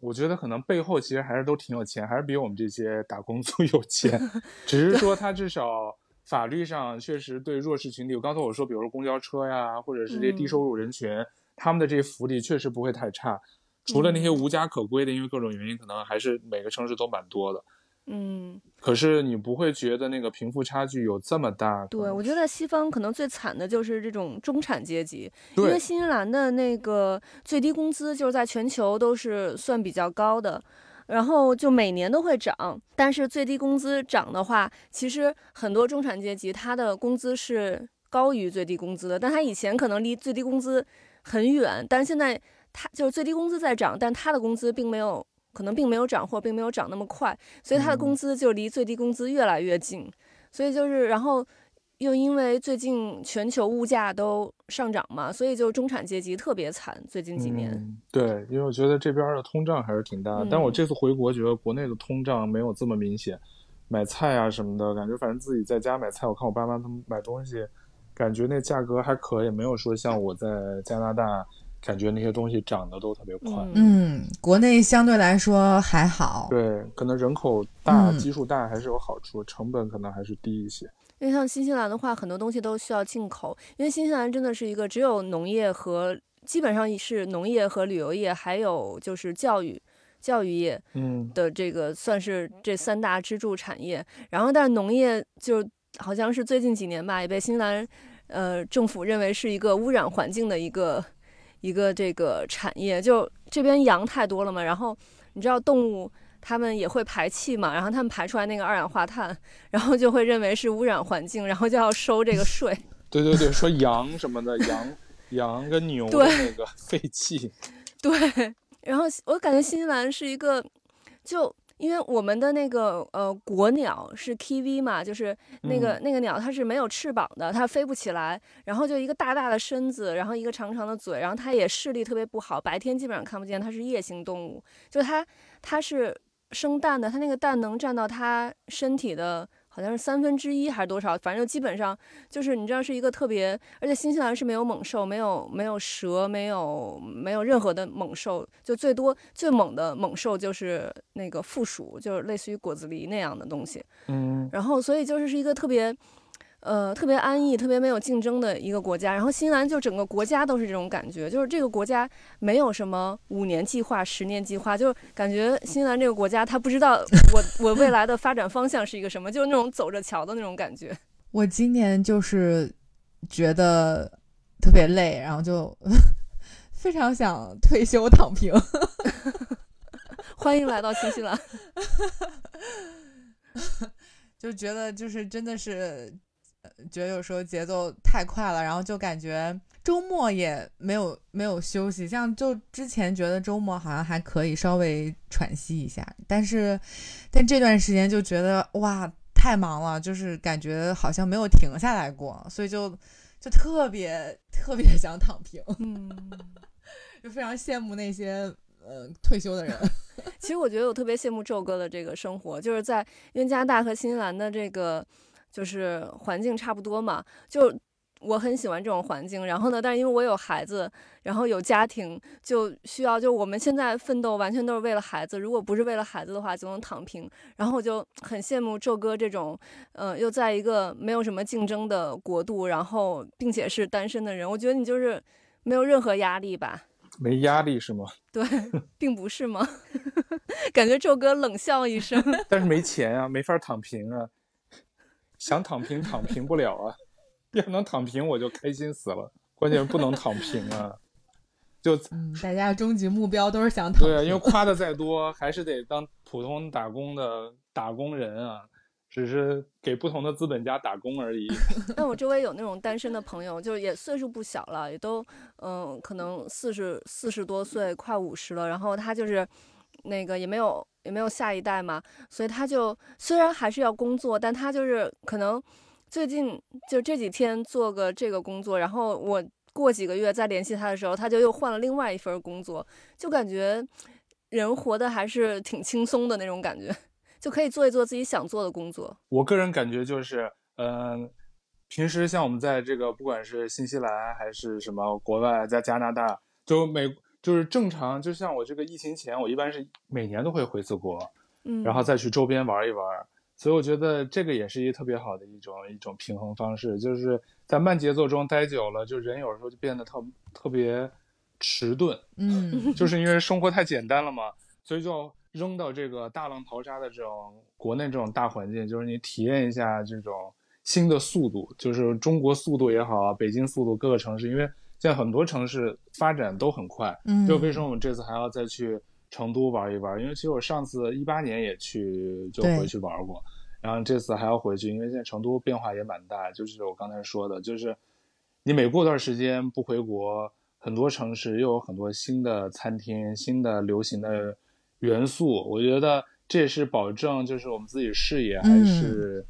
我觉得可能背后其实还是都挺有钱，还是比我们这些打工族 有钱。只是说他至少法律上确实对弱势群体，我刚才我说，比如说公交车呀，或者是这些低收入人群，他们的这些福利确实不会太差。除了那些无家可归的，因为各种原因，可能还是每个城市都蛮多的。嗯，可是你不会觉得那个贫富差距有这么大？对，我觉得在西方可能最惨的就是这种中产阶级，因为新西兰的那个最低工资就是在全球都是算比较高的，然后就每年都会涨。但是最低工资涨的话，其实很多中产阶级他的工资是高于最低工资的，但他以前可能离最低工资很远，但是现在他就是最低工资在涨，但他的工资并没有。可能并没有涨或并没有涨那么快，所以他的工资就离最低工资越来越近。所以就是，然后又因为最近全球物价都上涨嘛，所以就中产阶级特别惨。最近几年，嗯，对，因为我觉得这边的通胀还是挺大的。嗯但我这次回国，觉得国内的通胀没有这么明显，买菜啊什么的，感觉反正自己在家买菜，我看我爸妈他们买东西，感觉那价格还可以，没有说像我在加拿大，感觉那些东西涨得都特别快。嗯嗯，国内相对来说还好。对，可能人口大、嗯基数大还是有好处，成本可能还是低一些。因为像新西兰的话，很多东西都需要进口，因为新西兰真的是一个只有农业和基本上是农业和旅游业，还有就是教育教育业嗯，的这个算是这三大支柱产业。然后，但是农业就好像是最近几年吧，也被新西兰呃政府认为是一个污染环境的一个一个这个产业。就这边羊太多了嘛，然后你知道动物。它们也会排气嘛，然后它们排出来那个二氧化碳，然后就会认为是污染环境，然后就要收这个税。对对对，说羊什么的，羊羊跟牛的对那个 废气，对，然后我感觉新西兰是一个，就因为我们的那个呃国鸟是 kiwi 嘛，就是那个、那个鸟它是没有翅膀的，它飞不起来，然后就一个大大的身子，然后一个长长的嘴，然后它也视力特别不好，白天基本上看不见，它是夜行动物，就它它是生蛋的，它那个蛋能占到它身体的。好像是三分之一还是多少，反正就基本上就是你知道是一个特别，而且新西兰是没有猛兽，没有没有蛇，没有没有任何的猛兽，就最多最猛的猛兽就是那个负鼠，就是类似于果子狸那样的东西。嗯，然后所以就是是一个特别。呃，特别安逸、特别没有竞争的一个国家，然后新西兰就整个国家都是这种感觉，就是这个国家没有什么五年计划、十年计划，就是感觉新西兰这个国家他不知道 我我未来的发展方向是一个什么，就是那种走着瞧的那种感觉。我今年就是觉得特别累，然后就 非常想退休躺平。欢迎来到新西兰。就觉得就是真的是，呃觉得有时候节奏太快了，然后就感觉周末也没有没有休息。像就之前觉得周末好像还可以稍微喘息一下，但是但这段时间就觉得哇太忙了，就是感觉好像没有停下来过，所以就就特别特别想躺平，嗯，就非常羡慕那些呃退休的人。其实我觉得我特别羡慕宙哥的这个生活，就是在因为加拿大和新西兰的这个就是环境差不多嘛，就我很喜欢这种环境。然后呢，但是因为我有孩子，然后有家庭，就需要就我们现在奋斗完全都是为了孩子。如果不是为了孩子的话，就能躺平。然后我就很羡慕宙哥这种，呃，又在一个没有什么竞争的国度，然后并且是单身的人。我觉得你就是没有任何压力吧。没压力是吗？对，并不是吗？感觉宙哥冷笑一声。但是没钱啊，没法躺平啊，想躺平躺平不了啊，要能躺平我就开心死了，关键不能躺平啊，就嗯，大家终极目标都是想躺平。对啊，因为 夸的再多，还是得当普通打工的打工人啊，只是给不同的资本家打工而已。但我周围有那种单身的朋友，就是也岁数不小了，也都嗯、可能四十四十多岁，快五十了。然后他就是那个也没有也没有下一代嘛，所以他就虽然还是要工作，但他就是可能最近就这几天做个这个工作，然后我过几个月再联系他的时候，他就又换了另外一份工作，就感觉人活的还是挺轻松的那种感觉，就可以做一做自己想做的工作。我个人感觉就是，嗯、平时像我们在这个不管是新西兰还是什么国外，在加拿大，就美就是正常，就像我这个疫情前，我一般是每年都会回次国，嗯，然后再去周边玩一玩。所以我觉得这个也是一个特别好的一种一种平衡方式，就是在慢节奏中待久了，就人有时候就变得特特别迟钝，嗯，就是因为生活太简单了嘛，所以就扔到这个大浪淘沙的这种国内这种大环境，就是你体验一下这种新的速度，就是中国速度也好啊，北京速度，各个城市，因为现在很多城市发展都很快，嗯。就为什么我们这次还要再去成都玩一玩？因为其实我上次一八年也去，就回去玩过，然后这次还要回去，因为现在成都变化也蛮大，就是我刚才说的，就是你每过段时间不回国，很多城市又有很多新的餐厅、新的流行的元素，我觉得这也是保证，就是我们自己视野还是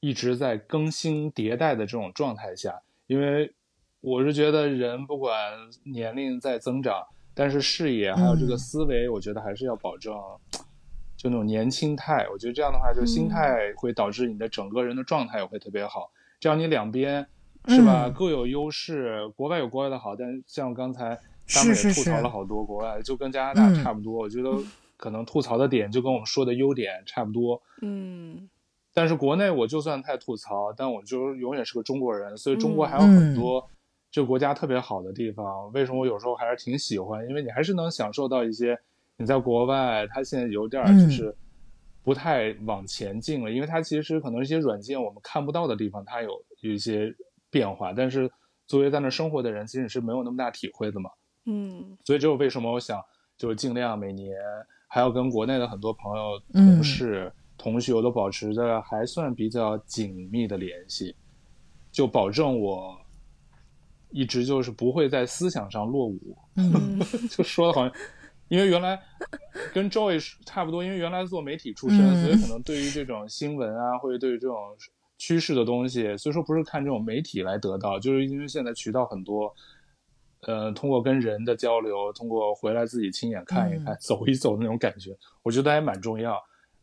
一直在更新迭代的这种状态下，因为我是觉得人不管年龄在增长，但是视野还有这个嗯思维，我觉得还是要保证。就那种年轻态，我觉得这样的话，就心态会导致你的整个人的状态也会特别好。这样你两边是吧、嗯各有优势，国外有国外的好，但是像刚才他们也吐槽了好多国外，就跟加拿大嗯差不多。我觉得可能吐槽的点就跟我们说的优点差不多。嗯但是国内我就算太吐槽，但我就永远是个中国人，所以中国嗯还有很多这个国家特别好的地方。为什么我有时候还是挺喜欢？因为你还是能享受到一些你在国外，它现在有点就是不太往前进了，因为它其实可能一些软件我们看不到的地方，它有有一些变化，但是作为在那生活的人，其实你是没有那么大体会的嘛。嗯所以这是为什么我想就是尽量每年还要跟国内的很多朋友、嗯同事、同学我都保持着还算比较紧密的联系，就保证我一直就是不会在思想上落伍。嗯。就说的好像，因为原来跟 Joy 差不多，因为原来做媒体出身，嗯。所以可能对于这种新闻啊，或者对于这种趋势的东西，所以说不是看这种媒体来得到，就是因为现在渠道很多，呃，通过跟人的交流，通过回来自己亲眼看一看、嗯走一走的那种感觉，我觉得还蛮重要。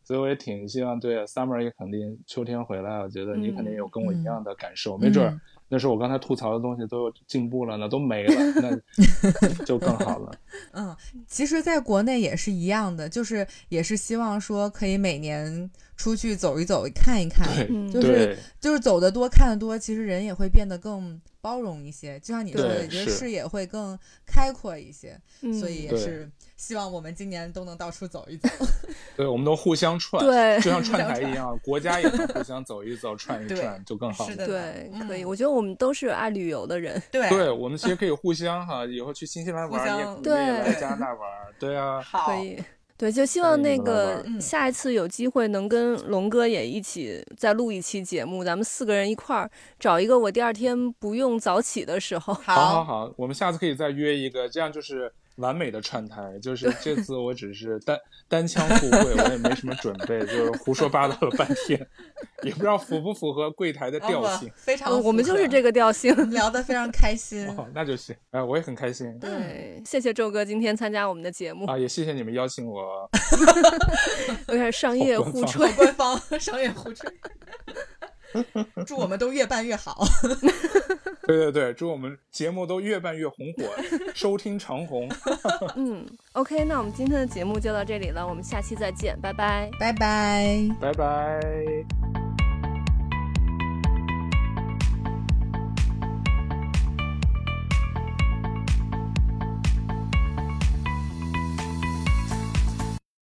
所以我也挺希望，对 Summer 也肯定秋天回来，我觉得你肯定有跟我一样的感受，没准儿嗯那时候我刚才吐槽的东西都有进步了呢，都没了，那 就更好了。嗯，其实，在国内也是一样的，就是也是希望说可以每年出去走一走，看一看，就是，就是走得多看得多，其实人也会变得更包容一些。就像你说的，觉得是视野会更开阔一些。嗯，所以也是希望我们今年都能到处走一走。对，我们都互相串，对就像串台一样，国家也能互相走一走、串一串，就更好了。是的对，可以。嗯我觉得我们都是爱旅游的人。对对，我们其实可以互相哈，以后去新西兰玩，也可以对来加拿大玩，对啊，好可以。对，就希望那个下一次有机会能跟龙哥也一起再录一期节目，咱们四个人一块儿找一个我第二天不用早起的时候。好好好，我们下次可以再约一个，这样就是完美的串台。就是这次我只是单单枪赴会，我也没什么准备，就是胡说八道了半天，也不知道符不符合柜台的调哦性。非常嗯，我们就是这个个调性。聊得非常开心。哦，那就行，哎，我也很开心对，谢谢周哥今天参加我们的节目，啊，也谢谢你们邀请我。有点商业互吹。官方商业互吹，祝我们都越办越好。对对对，祝我们节目都越办越红火，收听长虹。嗯，OK，那我们今天的节目就到这里了，我们下期再见，拜拜。拜拜。拜拜。